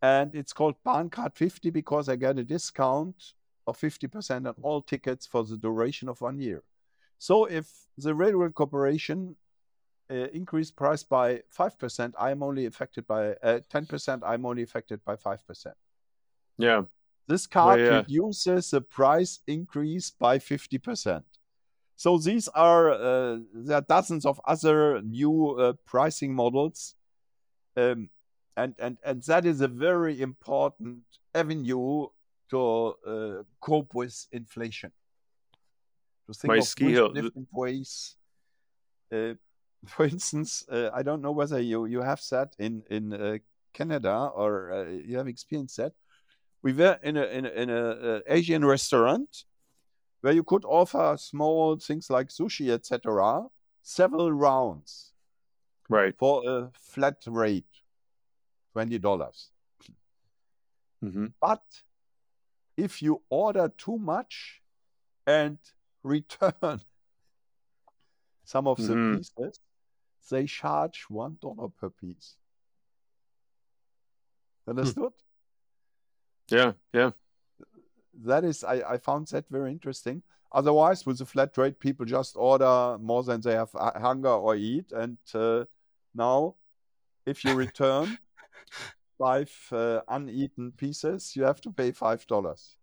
[SPEAKER 4] and it's called Bahncard 50 because I get a discount of 50% on all tickets for the duration of one year. So if the Railroad Corporation uh, increased price by 5%, I'm only affected by uh, 10%, I'm only affected by 5%.
[SPEAKER 3] Yeah.
[SPEAKER 4] This card
[SPEAKER 3] yeah.
[SPEAKER 4] reduces the price increase by 50%. So these are uh, there are dozens of other new uh, pricing models, um, and and and that is a very important avenue to uh, cope with inflation. To think
[SPEAKER 3] My
[SPEAKER 4] of different ways uh, for instance, uh, I don't know whether you you have that in in uh, Canada or uh, you have experienced that. We were in a in a, in a uh, Asian restaurant where you could offer small things like sushi, etc., several rounds
[SPEAKER 3] Right.
[SPEAKER 4] for a flat rate, twenty dollars.
[SPEAKER 3] hmm
[SPEAKER 4] But if you order too much and return some of the
[SPEAKER 3] Mhm.
[SPEAKER 4] pieces, they charge one dollar per piece. Understood?
[SPEAKER 3] Yeah. Yeah.
[SPEAKER 4] That is, I, I found that very interesting. Otherwise, with a flat rate, people just order more than they have hunger or eat. And uh, now, if you return five uh, uneaten pieces, you have to pay five dollars.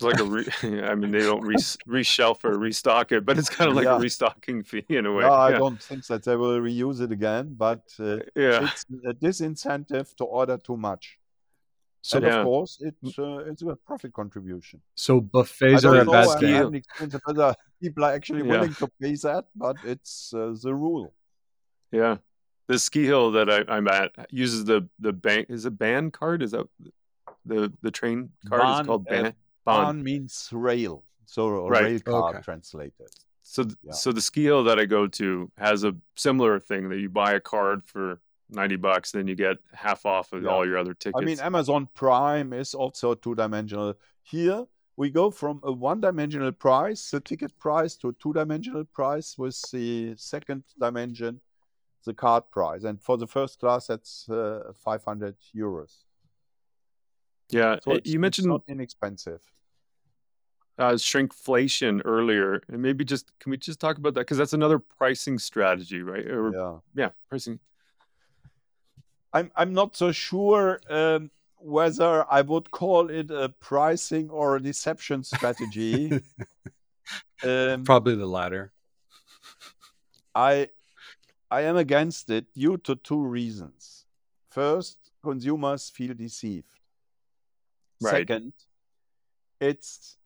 [SPEAKER 3] It's like a re- I mean, they don't re- reshelf or restock it, but it's kind of like
[SPEAKER 4] Yeah.
[SPEAKER 3] a restocking fee in a way.
[SPEAKER 4] No, I
[SPEAKER 3] yeah.
[SPEAKER 4] don't think that they will reuse it again, but uh,
[SPEAKER 3] Yeah.
[SPEAKER 4] it's a disincentive to order too much.
[SPEAKER 2] So,
[SPEAKER 4] and
[SPEAKER 3] Yeah.
[SPEAKER 4] of course, it's uh, it's a profit contribution.
[SPEAKER 2] so
[SPEAKER 4] I
[SPEAKER 2] buffets
[SPEAKER 4] don't
[SPEAKER 2] are a
[SPEAKER 4] know,
[SPEAKER 2] bad
[SPEAKER 4] I
[SPEAKER 2] thing.
[SPEAKER 4] haven't experienced whether people are actually
[SPEAKER 3] Yeah.
[SPEAKER 4] willing to pay that, but it's uh, the rule.
[SPEAKER 3] Yeah. The ski hill that I, I'm at uses the the bank is a band card. Is that the the train card
[SPEAKER 4] Bahn,
[SPEAKER 3] is called band
[SPEAKER 4] Bahn
[SPEAKER 3] bond.
[SPEAKER 4] means rail, so a
[SPEAKER 3] Right.
[SPEAKER 4] rail car
[SPEAKER 2] Okay.
[SPEAKER 4] translated.
[SPEAKER 3] So th-
[SPEAKER 4] Yeah.
[SPEAKER 3] so the ski hill that I go to has a similar thing that you buy a card for ninety bucks, then you get half off of
[SPEAKER 4] Yeah.
[SPEAKER 3] all your other tickets.
[SPEAKER 4] I mean, Amazon Prime is also two dimensional. Here we go from a one dimensional price, the ticket price, to a two dimensional price with the second dimension, the card price. And for the first class, that's uh, 500 euros.
[SPEAKER 3] yeah,
[SPEAKER 4] So it's,
[SPEAKER 3] you
[SPEAKER 4] it's
[SPEAKER 3] mentioned
[SPEAKER 4] not inexpensive.
[SPEAKER 3] Uh, shrinkflation earlier, and maybe just can we just talk about that because that's another pricing strategy, right? Or,
[SPEAKER 4] Yeah.
[SPEAKER 3] yeah, pricing.
[SPEAKER 4] I'm, I'm not so sure um, whether I would call it a pricing or a deception strategy. um,
[SPEAKER 2] Probably the latter.
[SPEAKER 4] I I am against it due to two reasons. First, consumers feel deceived.
[SPEAKER 3] Right.
[SPEAKER 4] Second, it's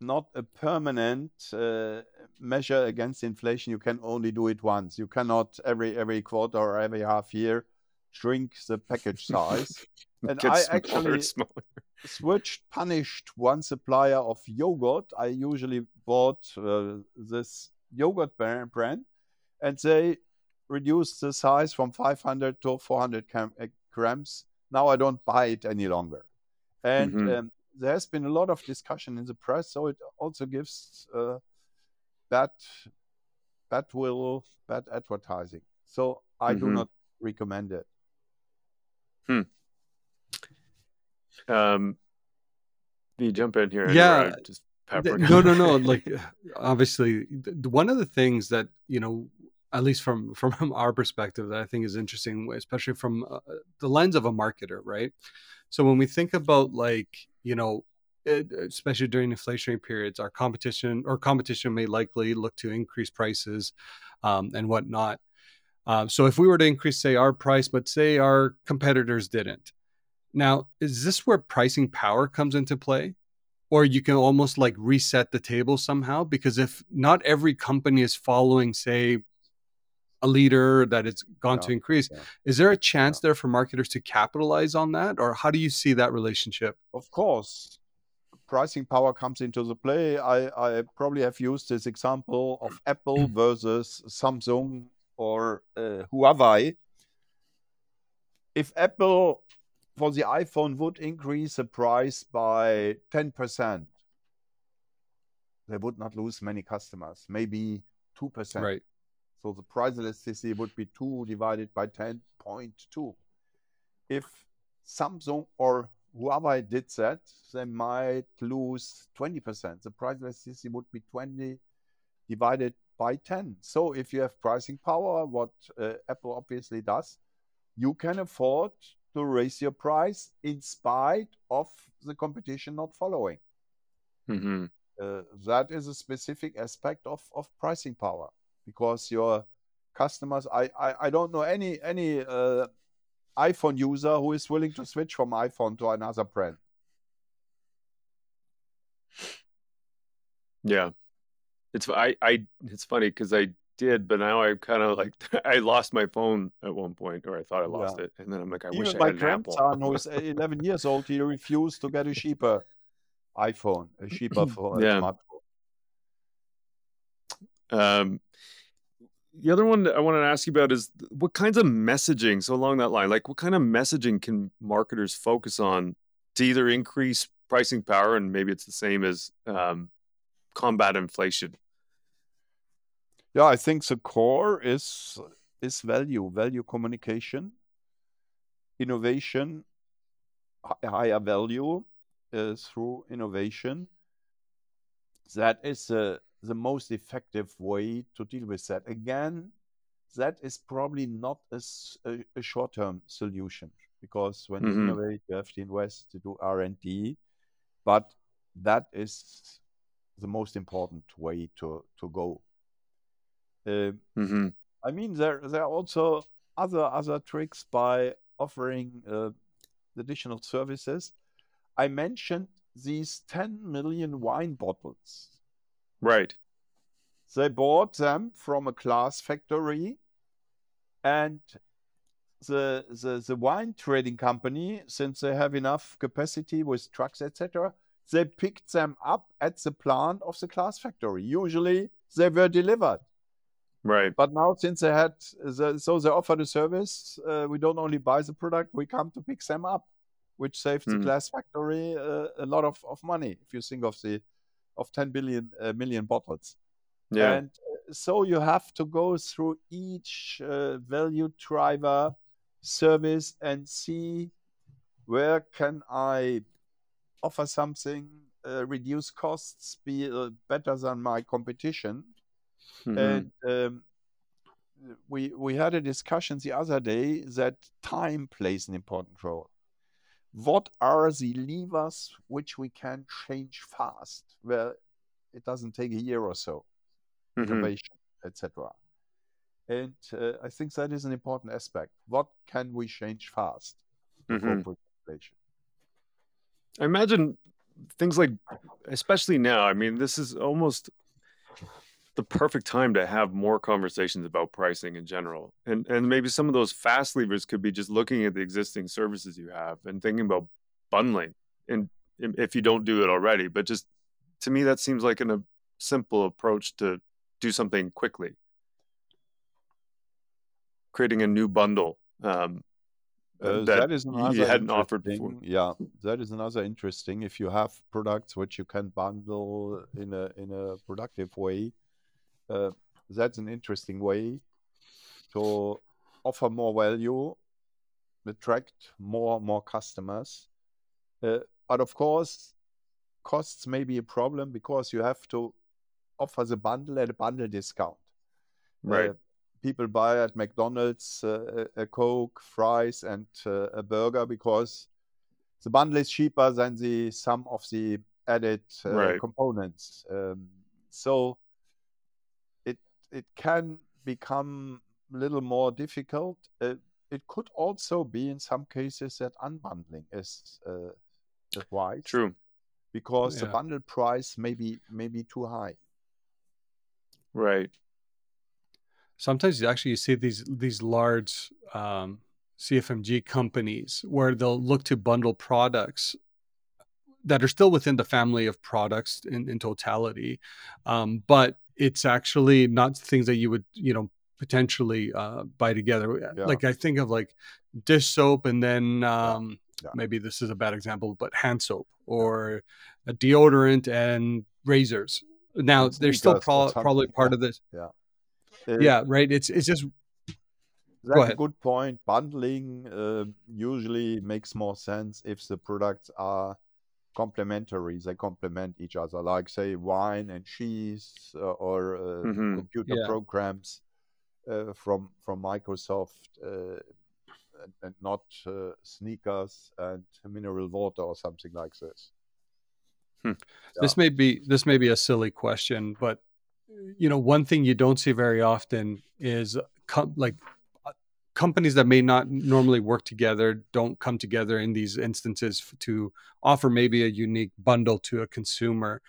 [SPEAKER 4] not a permanent uh, measure against inflation. You can only do it once. You cannot every every quarter or every half year shrink the package size. And I
[SPEAKER 3] smaller,
[SPEAKER 4] actually
[SPEAKER 3] smaller.
[SPEAKER 4] switched, punished one supplier of yogurt. I usually bought uh, this yogurt brand, and they reduced the size from 500 to 400 gram, uh, grams. Now I don't buy it any longer. And
[SPEAKER 3] Mhm.
[SPEAKER 4] um, there has been a lot of discussion in the press, so it also gives uh, bad, bad will, bad advertising. So I do
[SPEAKER 3] Mhm.
[SPEAKER 4] not recommend it.
[SPEAKER 3] Um, you jump in here.
[SPEAKER 2] Yeah.
[SPEAKER 3] just
[SPEAKER 2] Th-
[SPEAKER 3] peppering.
[SPEAKER 2] no, no, no. Like, obviously, th- th- one of the things that you know, at least from from our perspective, that I think is interesting, especially from uh, the lens of a marketer, right? So when we think about like you know, especially during inflationary periods, our competition or competition may likely look to increase prices um, and whatnot. Um, so if we were to increase, say, our price, but say our competitors didn't, now is this where pricing power comes into play? or you can almost like reset the table somehow because if not every company is following say a leader that it's gone to increase
[SPEAKER 4] yeah.
[SPEAKER 2] is there a chance there for marketers to capitalize on that or how do you see that relationship
[SPEAKER 4] Of course, pricing power comes into the play. I, I probably have used this example of Apple versus Samsung or uh, Huawei. If Apple for the iPhone would increase the price by 10%, they would not lose many customers, maybe 2%.
[SPEAKER 2] right
[SPEAKER 4] So the price elasticity would be 2 divided by 10.2. If Samsung or Huawei did that, they might lose 20%. The price elasticity would be 20 divided by 10. So if you have pricing power, what uh, Apple obviously does, you can afford to raise your price in spite of the competition not following.
[SPEAKER 3] hmm
[SPEAKER 4] Uh, that is a specific aspect of, of pricing power because your customers I, I, I don't know any any uh, iphone user who is willing to switch from iphone to another brand
[SPEAKER 3] Yeah, it's I I it's funny because I did, but now I kind of like I lost my phone at one point, or I thought I lost
[SPEAKER 4] Yeah.
[SPEAKER 3] it, and then I'm like, I
[SPEAKER 4] Even
[SPEAKER 3] wish I
[SPEAKER 4] my
[SPEAKER 3] had an Apple.
[SPEAKER 4] grandson, who is 11 years old, he refused to get a cheaper iPhone, a cheaper phone,
[SPEAKER 3] Yeah.
[SPEAKER 4] smartphone.
[SPEAKER 3] Um, the other one I wanted to ask you about is what kinds of messaging. So along that line, like what kind of messaging can marketers focus on to either increase pricing power, and maybe it's the same as um, combat inflation.
[SPEAKER 4] Yeah, I think the core is is value, value communication, innovation, higher value uh, through innovation. That is the the most effective way to deal with that. Again, that is probably not a short-term solution because when you
[SPEAKER 3] Mhm.
[SPEAKER 4] innovate, you have to invest to do R&D, but that is the most important way to to go. Uh,
[SPEAKER 3] hmm
[SPEAKER 4] I mean, there there are also other other tricks by offering uh, additional services. I mentioned these 10 million wine bottles.
[SPEAKER 3] Right.
[SPEAKER 4] They bought them from a glass factory, and the the the wine trading company, since they have enough capacity with trucks, etc., they picked them up at the plant of the glass factory. Usually, they were delivered.
[SPEAKER 3] Right.
[SPEAKER 4] But now, since they had, the, so they offer the service, uh, we don't only buy the product, we come to pick them up, which saves the
[SPEAKER 3] Hmm.
[SPEAKER 4] glass factory uh, a lot of, of money. If you think of the of 10 billion uh, million bottles,
[SPEAKER 3] Yeah.
[SPEAKER 4] and uh, so you have to go through each uh, value driver service and see where can I offer something, uh, reduce costs, be uh, better than my competition
[SPEAKER 3] Mhm.
[SPEAKER 4] and um, we we had a discussion the other day that time plays an important role. What are the levers which we can change fast, where it doesn't take a year or so,
[SPEAKER 3] Mhm.
[SPEAKER 4] innovation, etc. And uh, I think that is an important aspect. What can we change fast to
[SPEAKER 3] Mhm.
[SPEAKER 4] cope with inflation?
[SPEAKER 3] I imagine things like, especially now. I mean, this is almost the perfect time to have more conversations about pricing in general, and and maybe some of those fast levers could be just looking at the existing services you have and thinking about bundling, and if you don't do it already, but just to me that seems like an, a simple approach to do something quickly, creating a new bundle um,
[SPEAKER 4] Uh,
[SPEAKER 3] that
[SPEAKER 4] that is
[SPEAKER 3] you
[SPEAKER 4] another
[SPEAKER 3] hadn't offered before.
[SPEAKER 4] Yeah, that is another interesting. If you have products which you can bundle in a in a productive way, uh, that's an interesting way to offer more value, attract more more customers. Uh, but of course, costs may be a problem because you have to offer the bundle at a bundle discount.
[SPEAKER 3] Right.
[SPEAKER 4] Uh, people buy at McDonald's uh, a a Coke, fries, and uh, a burger because the bundle is cheaper than the sum of the added uh,
[SPEAKER 3] Right.
[SPEAKER 4] components. Um, so it it can become a little more difficult. Uh, it could also be in some cases that unbundling is uh, advised
[SPEAKER 3] True.
[SPEAKER 4] because the
[SPEAKER 2] Yeah.
[SPEAKER 4] bundle price may be may be too high.
[SPEAKER 3] Right.
[SPEAKER 2] Sometimes you actually you see these these large um, CFMG companies where they'll look to bundle products that are still within the family of products in, in totality, um, but it's actually not things that you would you know potentially uh, buy together.
[SPEAKER 4] Yeah.
[SPEAKER 2] Like I think of like dish soap, and then um,
[SPEAKER 4] Yeah.
[SPEAKER 2] maybe this is a bad example, but hand soap or a deodorant and razors. Now they're still pro- probably part
[SPEAKER 4] yeah.
[SPEAKER 2] of this.
[SPEAKER 4] Uh,
[SPEAKER 2] Yeah, right. It's it's just
[SPEAKER 4] That's a
[SPEAKER 2] ahead.
[SPEAKER 4] good point. Bundling uh, usually makes more sense if the products are complementary. They complement each other, like say wine and cheese uh, or uh,
[SPEAKER 3] Mhm.
[SPEAKER 4] computer
[SPEAKER 2] Yeah.
[SPEAKER 4] programs uh, from from Microsoft, uh, and, and not uh, sneakers and mineral water or something like this.
[SPEAKER 2] this may be this may be a silly question, but you know, one thing you don't see very often is com- like companies that may not normally work together don't come together in these instances to offer maybe a unique bundle to a consumer.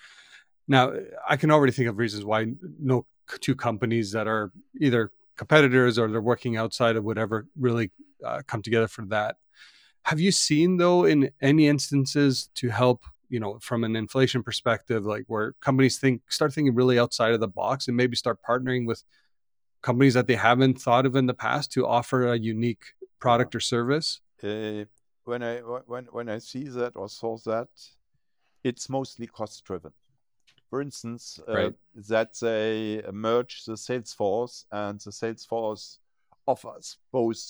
[SPEAKER 2] Now, I can already think of reasons why no two companies that are either competitors or they're working outside of whatever really uh, come together for that. Have you seen though in any instances to help you know from an inflation perspective like where companies think start thinking really outside of the box and maybe start partnering with companies that they haven't thought of in the past to offer a unique product or service
[SPEAKER 4] uh, when i when when i see that or saw that it's mostly cost driven for instance uh, right. that they merge the sales force and the sales force offers both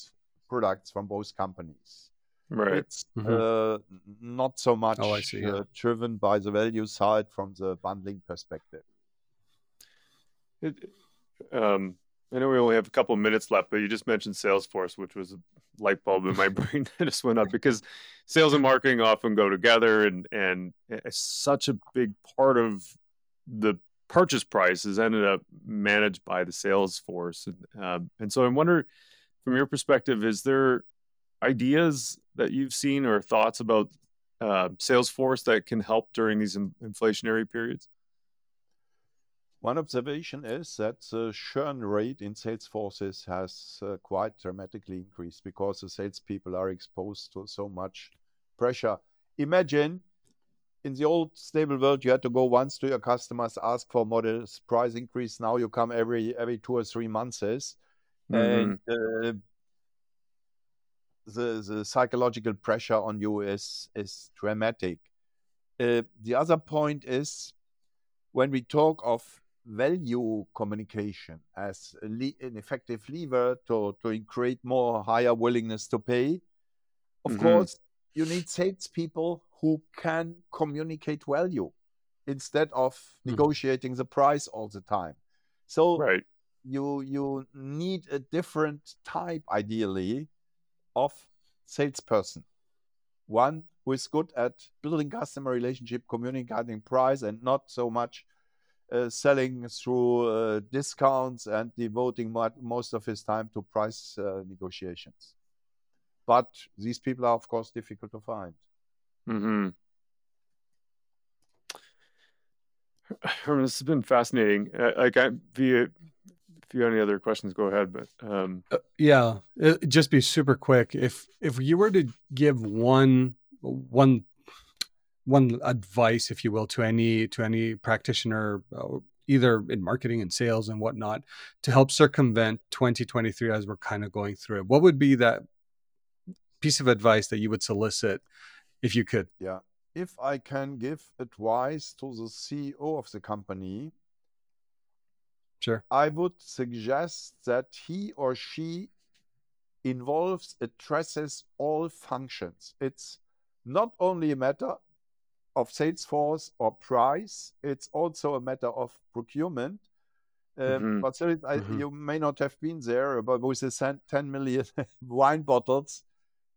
[SPEAKER 4] products from both companies
[SPEAKER 3] Right.
[SPEAKER 4] It's mm-hmm. uh, not so much
[SPEAKER 2] oh, see, yeah.
[SPEAKER 4] uh, driven by the value side from the bundling perspective.
[SPEAKER 3] It, um, I know we only have a couple minutes left, but you just mentioned Salesforce, which was a light bulb in my brain that just went up because sales and marketing often go together, and and such a big part of the purchase price has ended up managed by the sales force, and, um, and so I wonder, from your perspective, is there ideas that you've seen or thoughts about uh, Salesforce that can help during these in- inflationary periods?
[SPEAKER 4] One observation is that the churn rate in sales forces has uh, quite dramatically increased because the salespeople are exposed to so much pressure. Imagine in the old stable world, you had to go once to your customers, ask for modest price increase. Now you come every every two or three months, mm-hmm. and uh, the, the psychological pressure on you is is dramatic. Uh, the other point is when we talk of value communication as le- an effective lever to, to create more higher willingness to pay, of mm-hmm. course, you need salespeople who can communicate value instead of mm-hmm. negotiating the price all the time. So
[SPEAKER 3] right.
[SPEAKER 4] you you need a different type, ideally, of salesperson. One who is good at building customer relationship, communicating price, and not so much selling through uh, discounts and devoting most of his time to price uh, negotiations. But these people are, of course, difficult to find.
[SPEAKER 3] Mm-hmm. Hermann, this has been fascinating. Uh, like I, via if you have any other questions, go ahead. But um...
[SPEAKER 2] uh, yeah, it, just be super quick. If if you were to give one one one advice, if you will, to any to any practitioner, uh, either in marketing and sales and whatnot, to help circumvent 2023 as we're kind of going through it, what would be that piece of advice that you would solicit if you could?
[SPEAKER 4] Yeah. If I can give advice to the CEO of the company,
[SPEAKER 2] Sure.
[SPEAKER 4] I would suggest that he or she involves, addresses all functions. It's not only a matter of Salesforce or price, it's also a matter of procurement. Um, mm-hmm. But so I, mm-hmm. you may not have been there, but with the 10 million wine bottles,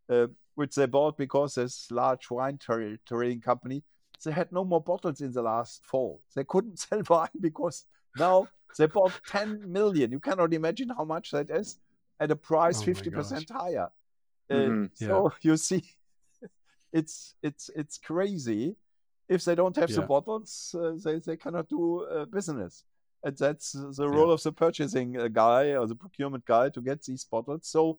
[SPEAKER 4] uh, which they bought because this large wine trading company, they had no more bottles in the last fall. They couldn't sell wine because now they bought 10 million. You cannot imagine how much that is at a price oh 50% higher. Uh, mm-hmm. So yeah. you see, it's it's it's crazy. If they don't have yeah. the bottles, uh, they, they cannot do uh, business. And that's the role yeah. of the purchasing uh, guy or the procurement guy to get these bottles. So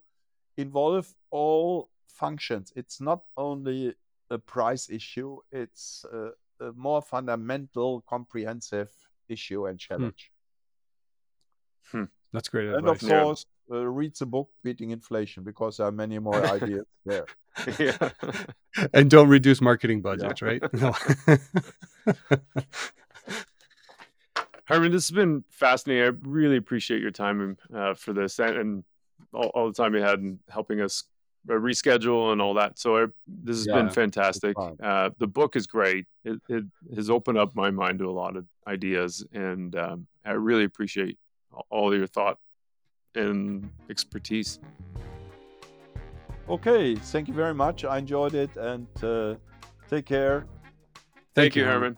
[SPEAKER 4] involve all functions. It's not only a price issue, it's a, a more fundamental, comprehensive issue and hmm. challenge.
[SPEAKER 2] Hmm. That's great
[SPEAKER 4] and of course, yeah. uh, read the book Beating Inflation because there are many more ideas there.
[SPEAKER 2] Yeah. and don't reduce marketing budgets, yeah. right? No.
[SPEAKER 3] Hermann, this has been fascinating. I really appreciate your time uh, for this and, and all, all, the time you had in helping us uh, reschedule and all that. So I, this has yeah, been fantastic. Uh, the book is great. It, it, has opened up my mind to a lot of ideas, and um, I really appreciate all your thought and expertise.
[SPEAKER 4] Okay, thank you very much. I enjoyed it and uh, take care.
[SPEAKER 3] Thank, thank you, Hermann.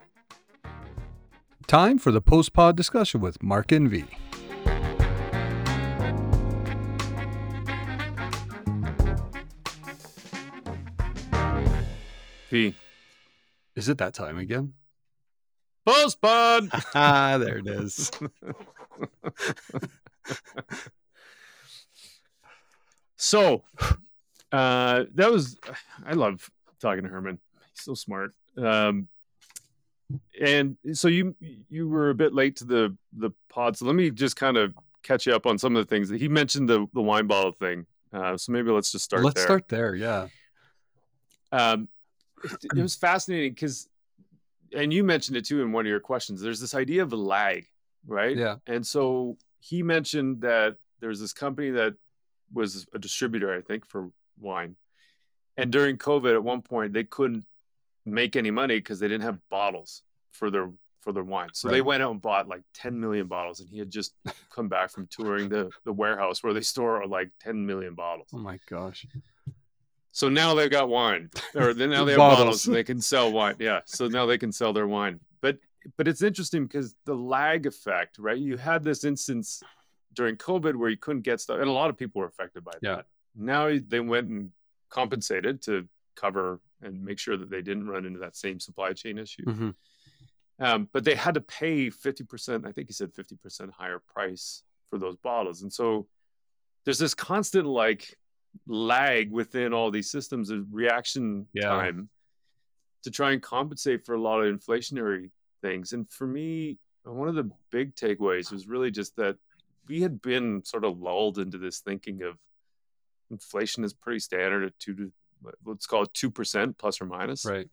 [SPEAKER 2] Time for the post pod discussion with Marc and V.
[SPEAKER 3] V.
[SPEAKER 2] Is it that time again?
[SPEAKER 3] Post pod!
[SPEAKER 2] ah, there it is.
[SPEAKER 3] so, uh, that was. I love talking to Hermann. He's so smart. Um, and so you you were a bit late to the the pod. So let me just kind of catch you up on some of the things that he mentioned the the wine bottle thing. Uh, so maybe let's just start.
[SPEAKER 2] Let's
[SPEAKER 3] there.
[SPEAKER 2] start there. Yeah.
[SPEAKER 3] Um, it, it was fascinating because, and you mentioned it too in one of your questions. There's this idea of a lag, right?
[SPEAKER 2] Yeah.
[SPEAKER 3] And so he mentioned that there's this company that was a distributor, I think, for wine. And during COVID, at one point, they couldn't make any money because they didn't have bottles for their for their wine. So they went out and bought like 10 million bottles, and he had just come back from touring the the warehouse where they store like 10 million bottles.
[SPEAKER 2] Oh my gosh.
[SPEAKER 3] So now they've got wine, or then now they have
[SPEAKER 2] Bottles.
[SPEAKER 3] bottles, and they can sell wine. Yeah, so now they can sell their wine. But but it's interesting because the lag effect, right? You had this instance during COVID where you couldn't get stuff, and a lot of people were affected by
[SPEAKER 2] Yeah.
[SPEAKER 3] that. Now they went and compensated to cover and make sure that they didn't run into that same supply chain issue.
[SPEAKER 2] Mhm.
[SPEAKER 3] Um, but they had to pay 50%, I think he said 50% higher price for those bottles. And so there's this constant like lag within all these systems of reaction
[SPEAKER 2] Yeah.
[SPEAKER 3] time to try and compensate for a lot of inflationary things. And for me, one of the big takeaways was really just that we had been sort of lulled into this thinking of inflation is pretty standard at two to let's call it two percent plus or minus.
[SPEAKER 2] Right.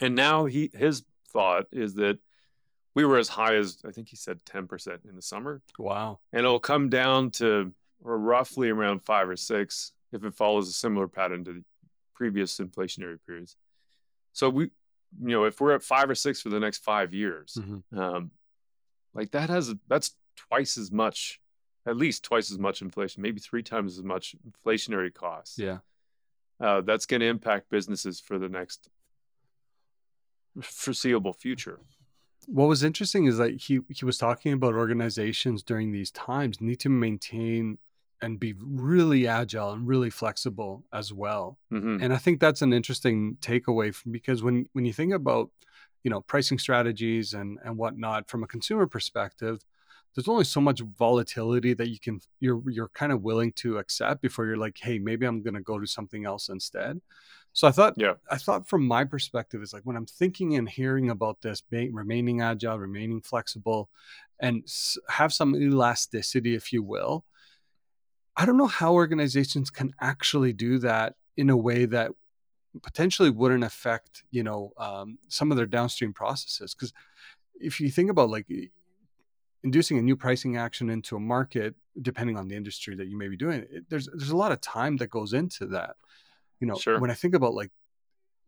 [SPEAKER 3] And now he his thought is that we were as high as I think he said ten percent in the summer,
[SPEAKER 2] Wow.
[SPEAKER 3] and it'll come down to or roughly around five or six if it follows a similar pattern to the previous inflationary periods. So we, you know, if we're at five or six for the next five years,
[SPEAKER 2] Mhm.
[SPEAKER 3] um, like that has that's twice as much, at least twice as much inflation, maybe three times as much inflationary costs
[SPEAKER 2] Yeah.
[SPEAKER 3] uh, that's going to impact businesses for the next foreseeable future.
[SPEAKER 2] What was interesting is that he he was talking about organizations during these times need to maintain and be really agile and really flexible as well.
[SPEAKER 3] hmm
[SPEAKER 2] And I think that's an interesting takeaway from, because when when you think about you know pricing strategies and and whatnot from a consumer perspective, there's only so much volatility that you can you're you're kind of willing to accept before you're like, hey, maybe I'm going to go to something else instead. So I thought
[SPEAKER 3] Yeah.
[SPEAKER 2] I thought from my perspective is like when I'm thinking and hearing about this, being, remaining agile, remaining flexible, and s- have some elasticity, if you will. I don't know how organizations can actually do that in a way that potentially wouldn't affect, you know, um, some of their downstream processes. Because if you think about like inducing a new pricing action into a market, depending on the industry that you may be doing, it, there's there's a lot of time that goes into that. You know,
[SPEAKER 3] Sure.
[SPEAKER 2] when I think about like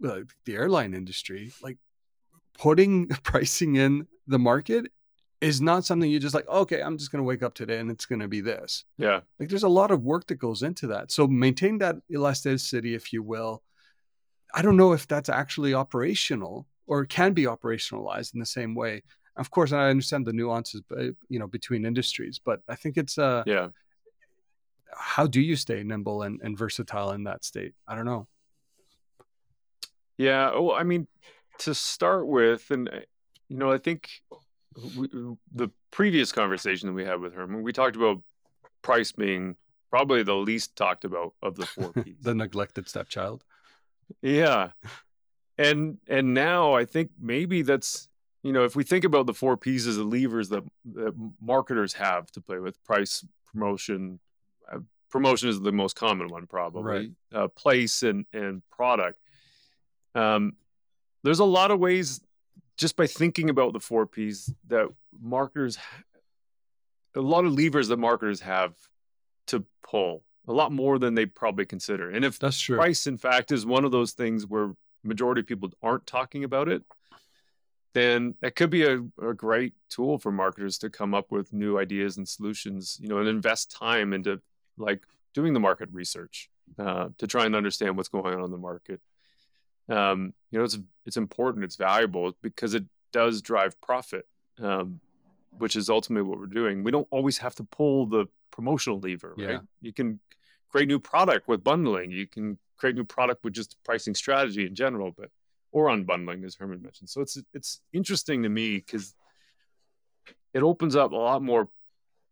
[SPEAKER 2] uh, the airline industry, like putting pricing in the market is not something you just like, okay, I'm just going to wake up today and it's going to be this.
[SPEAKER 3] Yeah.
[SPEAKER 2] Like there's a lot of work that goes into that. So maintain that elasticity, if you will. I don't know if that's actually operational or can be operationalized in the same way. Of course, I understand the nuances, but you know, between industries, but I think it's uh,
[SPEAKER 3] Yeah.
[SPEAKER 2] how do you stay nimble and, and versatile in that state? I don't know.
[SPEAKER 3] Yeah. Well, I mean, to start with, and uh, you know, I think we, the previous conversation that we had with Hermann, we talked about price being probably the least talked about of the four P's.
[SPEAKER 2] the neglected stepchild.
[SPEAKER 3] Yeah. And and now I think maybe that's you know if we think about the four P's of levers that, that marketers have to play with price promotion uh, promotion is the most common one probably
[SPEAKER 2] Right.
[SPEAKER 3] uh, place and and product um there's a lot of ways just by thinking about the four P's that marketers a lot of levers that marketers have to pull a lot more than they probably consider and if
[SPEAKER 2] That's true.
[SPEAKER 3] price in fact is one of those things where majority of people aren't talking about it then that could be a, a great tool for marketers to come up with new ideas and solutions you know and invest time into like doing the market research uh, to try and understand what's going on in the market. Um, you know it's it's important it's valuable because it does drive profit um, which is ultimately what we're doing. We don't always have to pull the promotional lever right? You can create new product with bundling. You can create new product with just pricing strategy in general but or unbundling, as Hermann mentioned. So it's it's interesting to me because it opens up a lot more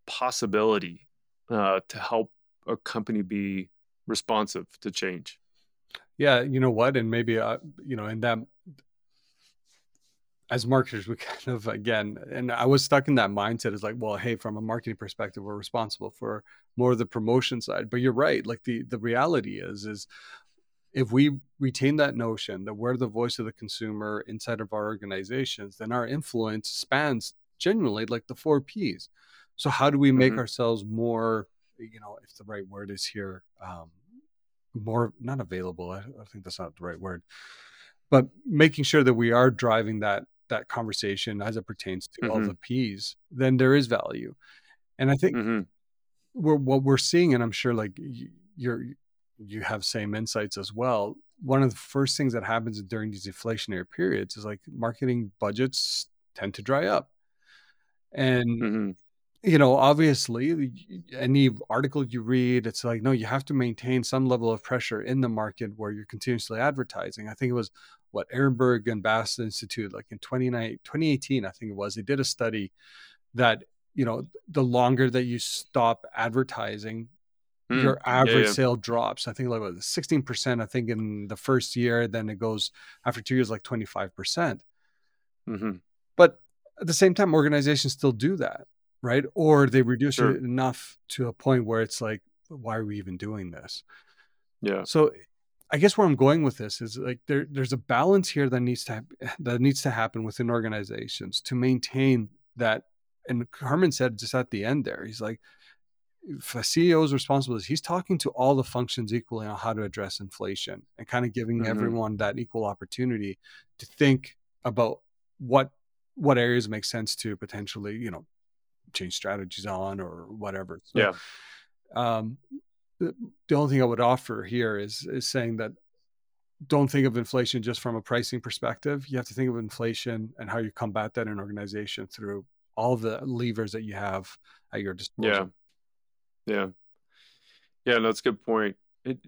[SPEAKER 3] possibility uh, to help a company be responsive to change.
[SPEAKER 2] Yeah, you know what, and maybe uh, you know, and that as marketers, we kind of again, and I was stuck in that mindset is like, well, hey, from a marketing perspective, we're responsible for more of the promotion side. But you're right. Like the the reality is, is if we retain that notion that we're the voice of the consumer inside of our organizations, then our influence spans genuinely like the four P's. So how do we make
[SPEAKER 3] Mhm.
[SPEAKER 2] ourselves more, you know, if the right word is here, um, more not available. I, I think that's not the right word, but making sure that we are driving that that conversation as it pertains to all
[SPEAKER 3] Mhm.
[SPEAKER 2] the P's, then there is value. And I think
[SPEAKER 3] Mhm.
[SPEAKER 2] we're what we're seeing, and I'm sure like you're you have same insights as well. One of the first things that happens during these inflationary periods is like marketing budgets tend to dry up. And
[SPEAKER 3] Mhm.
[SPEAKER 2] you know, obviously, any article you read, it's like, no, you have to maintain some level of pressure in the market where you're continuously advertising. I think it was what Ehrenberg and Bass Institute, like in 29 2018, I think it was, they did a study that, you know, the longer that you stop advertising,
[SPEAKER 3] Mm.
[SPEAKER 2] your average
[SPEAKER 3] yeah.
[SPEAKER 2] sale drops. I think like what, 16%, I think in the first year, then it goes after two years, like 25%.
[SPEAKER 3] Mhm.
[SPEAKER 2] But at the same time, organizations still do that, right? Or they reduce
[SPEAKER 3] Sure.
[SPEAKER 2] it enough to a point where it's like, why are we even doing this?
[SPEAKER 3] Yeah.
[SPEAKER 2] So I guess where I'm going with this is like there there's a balance here that needs to hap- that needs to happen within organizations to maintain that. And Hermann said just at the end there, he's like, a CEO is responsible, he's talking to all the functions equally on how to address inflation and kind of giving
[SPEAKER 3] Mhm.
[SPEAKER 2] everyone that equal opportunity to think about what what areas make sense to potentially, you know, change strategies on or whatever. So
[SPEAKER 3] Yeah.
[SPEAKER 2] um the, the only thing I would offer here is is saying that don't think of inflation just from a pricing perspective. You have to think of inflation and how you combat that in an organization through all the levers that you have at your disposal.
[SPEAKER 3] Yeah. Yeah. Yeah, no, that's a good point. It,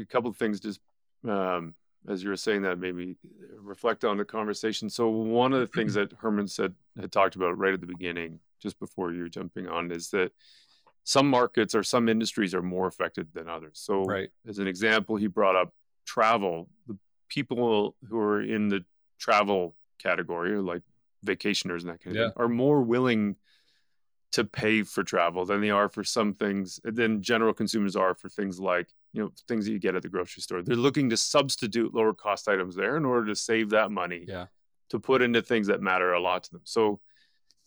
[SPEAKER 3] a couple of things just um, as you were saying that made me reflect on the conversation. So one of the things that Hermann said had talked about right at the beginning, just before you were jumping on, is that some markets or some industries are more affected than others. So
[SPEAKER 2] Right.
[SPEAKER 3] as an example, he brought up travel. The people who are in the travel category, or like vacationers and that kind of
[SPEAKER 2] Yeah.
[SPEAKER 3] thing, are more willing to pay for travel than they are for some things than general consumers are for things like you know things that you get at the grocery store they're looking to substitute lower cost items there in order to save that money
[SPEAKER 2] Yeah.
[SPEAKER 3] to put into things that matter a lot to them so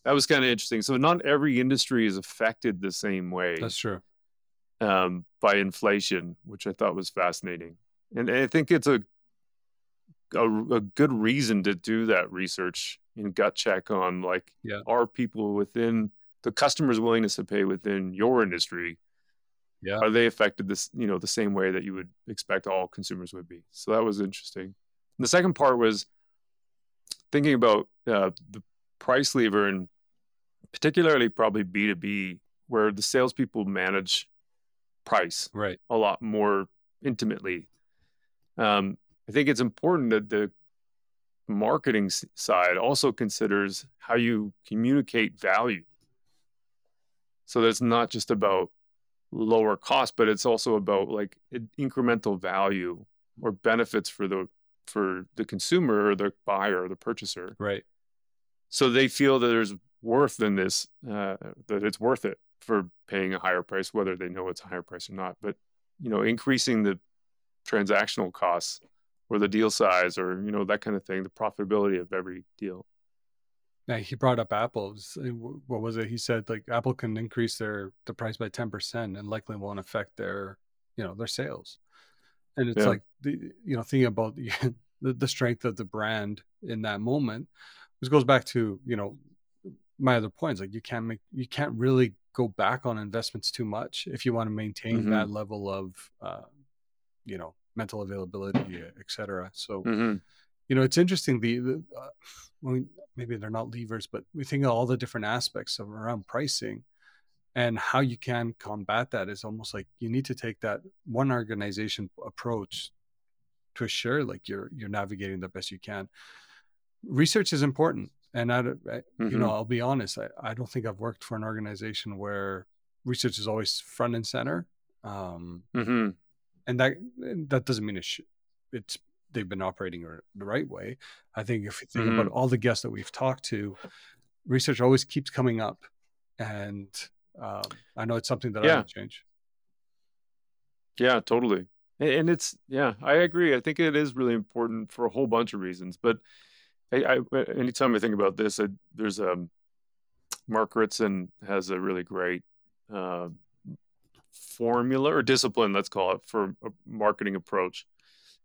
[SPEAKER 3] that was kind of interesting so not every industry is affected the same way
[SPEAKER 2] That's true.
[SPEAKER 3] um, by inflation which i thought was fascinating and i think it's a, a a good reason to do that research and gut check on like
[SPEAKER 2] Yeah.
[SPEAKER 3] are people within the customer's willingness to pay within your industry
[SPEAKER 2] Yeah.
[SPEAKER 3] are they affected this you know the same way that you would expect all consumers would be so that was interesting and the second part was thinking about uh, the price lever and particularly probably b2b where the salespeople manage price
[SPEAKER 2] Right.
[SPEAKER 3] a lot more intimately. Um, I think it's important that the marketing side also considers how you communicate value. So that's not just about lower cost, but it's also about like incremental value or benefits for the for the consumer or the buyer or the purchaser.
[SPEAKER 2] Right.
[SPEAKER 3] So they feel that there's worth in this, uh, that it's worth it for paying a higher price, whether they know it's a higher price or not. But you know, increasing the transactional costs or the deal size or you know that kind of thing, the profitability of every deal.
[SPEAKER 2] Yeah, he brought up Apple's. What was it? He said like Apple can increase their the price by ten percent and likely won't affect their you know their sales. And it's
[SPEAKER 3] Yeah.
[SPEAKER 2] like the you know thinking about the, the strength of the brand in that moment. This goes back to you know my other points. Like you can't make you can't really go back on investments too much if you want to maintain
[SPEAKER 3] Mhm.
[SPEAKER 2] that level of uh, you know mental availability, et cetera. So
[SPEAKER 3] hmm
[SPEAKER 2] you know it's interesting the, the uh, when maybe they're not levers but we think of all the different aspects of around pricing and how you can combat that is almost like you need to take that one organization approach to assure like you're you're navigating the best you can. Research is important, and I, I
[SPEAKER 3] Mm-hmm.
[SPEAKER 2] you know I'll be honest, I, I don't think I've worked for an organization where research is always front and center. Um,
[SPEAKER 3] hmm
[SPEAKER 2] and that that doesn't mean it's it's they've been operating the right way. I think if you think about
[SPEAKER 3] Mm-hmm.
[SPEAKER 2] all the guests that we've talked to, research always keeps coming up, and um, I know it's something that I
[SPEAKER 3] Yeah.
[SPEAKER 2] would change.
[SPEAKER 3] Yeah, totally. And it's yeah, I agree. I think it is really important for a whole bunch of reasons. But I, I anytime I think about this, I, there's a Mark Ritson has a really great uh, formula or discipline, let's call it, for a marketing approach,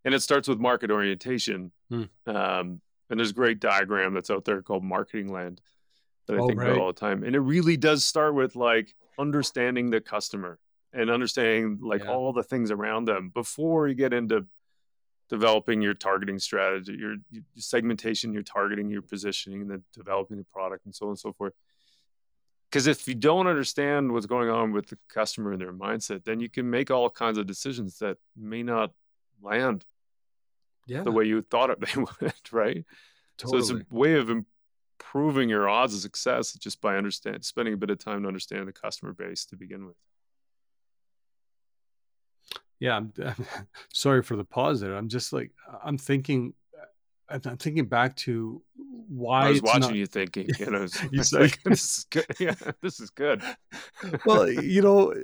[SPEAKER 3] and it starts with market orientation.
[SPEAKER 2] Hmm.
[SPEAKER 3] Um, and there's a great diagram that's out there called Marketing Land that I
[SPEAKER 2] Oh,
[SPEAKER 3] think
[SPEAKER 2] right.
[SPEAKER 3] about all the time, and it really does start with like understanding the customer and understanding like
[SPEAKER 2] Yeah.
[SPEAKER 3] all the things around them before you get into developing your targeting strategy, your, your segmentation, your targeting, your positioning, and then developing the product and so on and so forth. Because if you don't understand what's going on with the customer and their mindset, then you can make all kinds of decisions that may not land
[SPEAKER 2] Yeah,
[SPEAKER 3] the way you thought it they would, right?
[SPEAKER 2] totally.
[SPEAKER 3] So it's a way of improving your odds of success just by understand spending a bit of time to understand the customer base to begin with.
[SPEAKER 2] yeah, I'm, sorry for the pause there. I'm just like I'm thinking, I'm I'm thinking back to why
[SPEAKER 3] I was watching
[SPEAKER 2] not-
[SPEAKER 3] you thinking, you know, it's,
[SPEAKER 2] You
[SPEAKER 3] like, this is good. Yeah, this is good.
[SPEAKER 2] well, you know,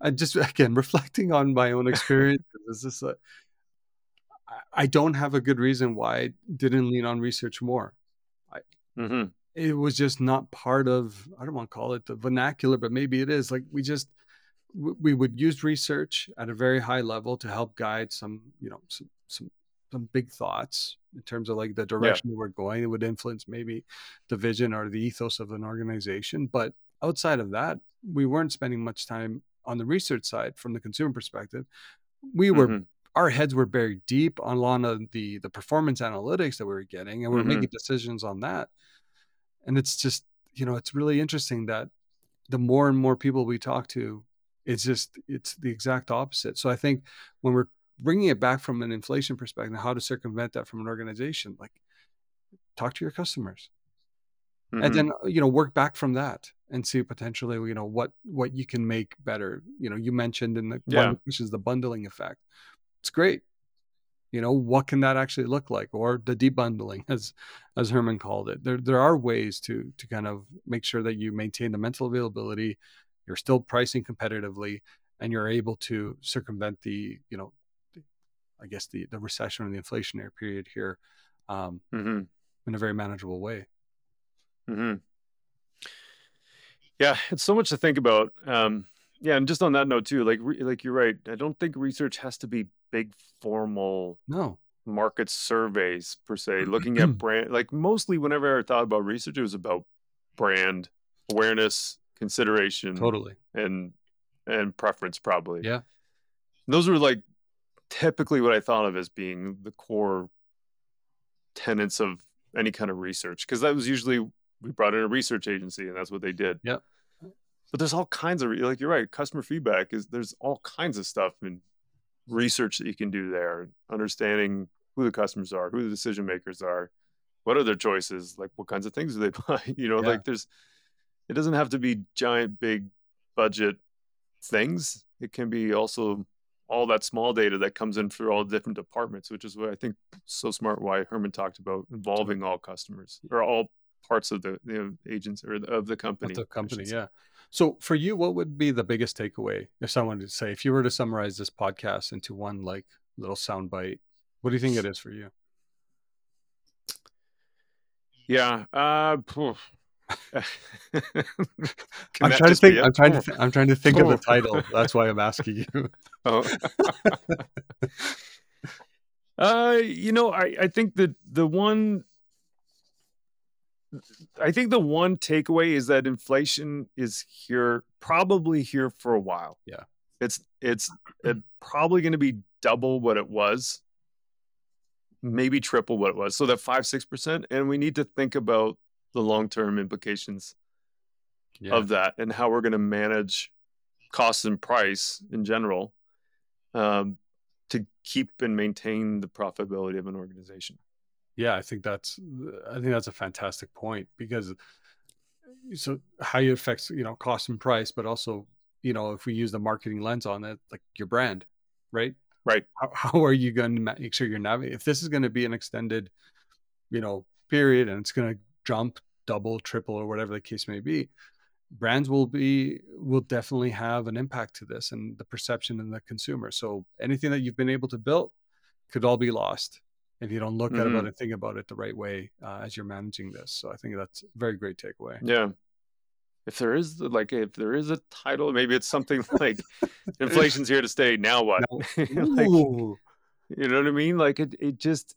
[SPEAKER 2] I just again reflecting on my own experience. This Is this a, I- I don't have a good reason why I didn't lean on research more.
[SPEAKER 3] hmm
[SPEAKER 2] It was just not part of. I don't want to call it the vernacular, but maybe it is. Like we just we would use research at a very high level to help guide some, you know, some some some big thoughts in terms of like the direction we're going. It would influence maybe the vision or the ethos of an organization. But outside of that, we weren't spending much time on the research side from the consumer perspective. We were
[SPEAKER 3] Mhm.
[SPEAKER 2] Our heads were buried deep on a lot of the the performance analytics that we were getting, and we were
[SPEAKER 3] Mhm.
[SPEAKER 2] making decisions on that. And it's just you know it's really interesting that the more and more people we talk to, it's just it's the exact opposite. So I think when we're bringing it back from an inflation perspective, how to circumvent that from an organization, like talk to your customers
[SPEAKER 3] Mhm.
[SPEAKER 2] and then you know work back from that and see potentially you know what what you can make better you know you mentioned in the
[SPEAKER 3] Yeah.
[SPEAKER 2] one which is the bundling effect it's great you know what can that actually look like or the debundling as as hermann called it there there are ways to to kind of make sure that you maintain the mental availability you're still pricing competitively and you're able to circumvent the you know the, i guess the the recession or the inflationary period here um,
[SPEAKER 3] Mhm.
[SPEAKER 2] in a very manageable way
[SPEAKER 3] Mm-hmm. Yeah, it's so much to think about. Um, yeah, and just on that note too, like re- like you're right. I don't think research has to be big formal
[SPEAKER 2] no
[SPEAKER 3] market surveys per se. Looking at brand, like mostly whenever I thought about research, it was about brand awareness, consideration,
[SPEAKER 2] totally
[SPEAKER 3] and and preference probably.
[SPEAKER 2] Yeah.
[SPEAKER 3] those were like typically what I thought of as being the core tenets of any kind of research because that was usually we brought in a research agency and that's what they did.
[SPEAKER 2] Yep.
[SPEAKER 3] But there's all kinds of like you're right. Customer feedback is there's all kinds of stuff and research that you can do there. Understanding who the customers are, who the decision makers are, what are their choices, like what kinds of things do they buy. You know,
[SPEAKER 2] Yeah.
[SPEAKER 3] like there's it doesn't have to be giant big budget things. It can be also all that small data that comes in for all different departments, which is what I think so smart. Why Hermann talked about involving all customers or all parts of the agents or of the company.
[SPEAKER 2] of the company yeah so for you what would be the biggest takeaway if someone to say if you were to summarize this podcast into one like little sound bite what do you think it is for you?
[SPEAKER 3] Yeah. Uh,
[SPEAKER 2] i'm trying to think i'm trying to th- i'm trying to think of the title. That's why i'm asking you.
[SPEAKER 3] Oh. uh, you know, I, I think that the one, I think the one takeaway is that inflation is here, probably here for a while.
[SPEAKER 2] Yeah.
[SPEAKER 3] It's, it's uh, probably going to be double what it was, maybe triple what it was. So that five, 6%. And we need to think about the long-term implications
[SPEAKER 2] yeah
[SPEAKER 3] of that and how we're going to manage cost and price in general. Um, to keep and maintain the profitability of an organization.
[SPEAKER 2] Yeah, I think that's I think that's a fantastic point because so how it affects you know cost and price, but also you know if we use the marketing lens on it, like your brand, right?
[SPEAKER 3] Right.
[SPEAKER 2] How, how are you going to make sure you're navigating? If this is going to be an extended, you know, period, and it's going to jump double, triple, or whatever the case may be, brands will be will definitely have an impact to this and the perception in the consumer. So anything that you've been able to build could all be lost if you don't look mm-hmm. at it mm-hmm. and think about it the right way uh, as you're managing this. So I think that's a very great takeaway.
[SPEAKER 3] Yeah. If there is like if there is a title, maybe it's something like inflation's here to stay. Now what? like, you know what I mean? Like it, it just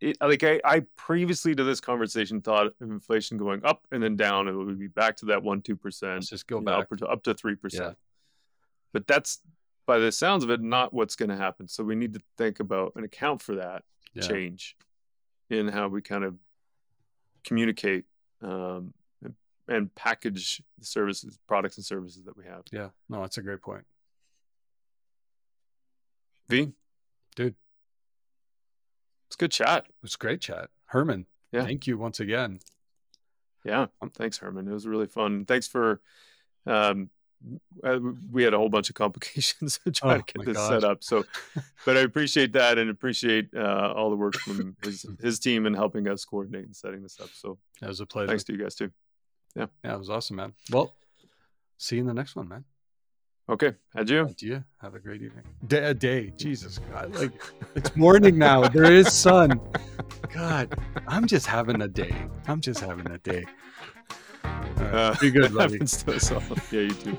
[SPEAKER 3] it like I, I previously to this conversation thought of inflation going up and then down, it would be back to that one two percent.
[SPEAKER 2] Just go back
[SPEAKER 3] know, up to three percent. Yeah. But that's by the sounds of it, not what's going to happen. So we need to think about and account for that yeah. change in how we kind of communicate um, and, and package the services, products, and services that we have.
[SPEAKER 2] Yeah, no, that's a great point.
[SPEAKER 3] V,
[SPEAKER 2] dude,
[SPEAKER 3] it's good chat. It
[SPEAKER 2] was great chat, Hermann. Yeah, thank you once again.
[SPEAKER 3] Yeah, thanks, Hermann. It was really fun. Thanks for um, we had a whole bunch of complications trying oh, to get this gosh. set up. So, but I appreciate that and appreciate uh, all the work from his, his team in helping us coordinate and setting this up. So,
[SPEAKER 2] that was a pleasure.
[SPEAKER 3] Thanks to you guys too. Yeah,
[SPEAKER 2] yeah, it was awesome, man. Well, see you in the next one, man.
[SPEAKER 3] Okay, adieu.
[SPEAKER 2] Adieu. Have a great evening. Day, a day. Jesus God, like it's morning now. There is sun. God, I'm just having a day. I'm just having a day.
[SPEAKER 3] Uh, Be good, buddy. happens to us all. Yeah, you too.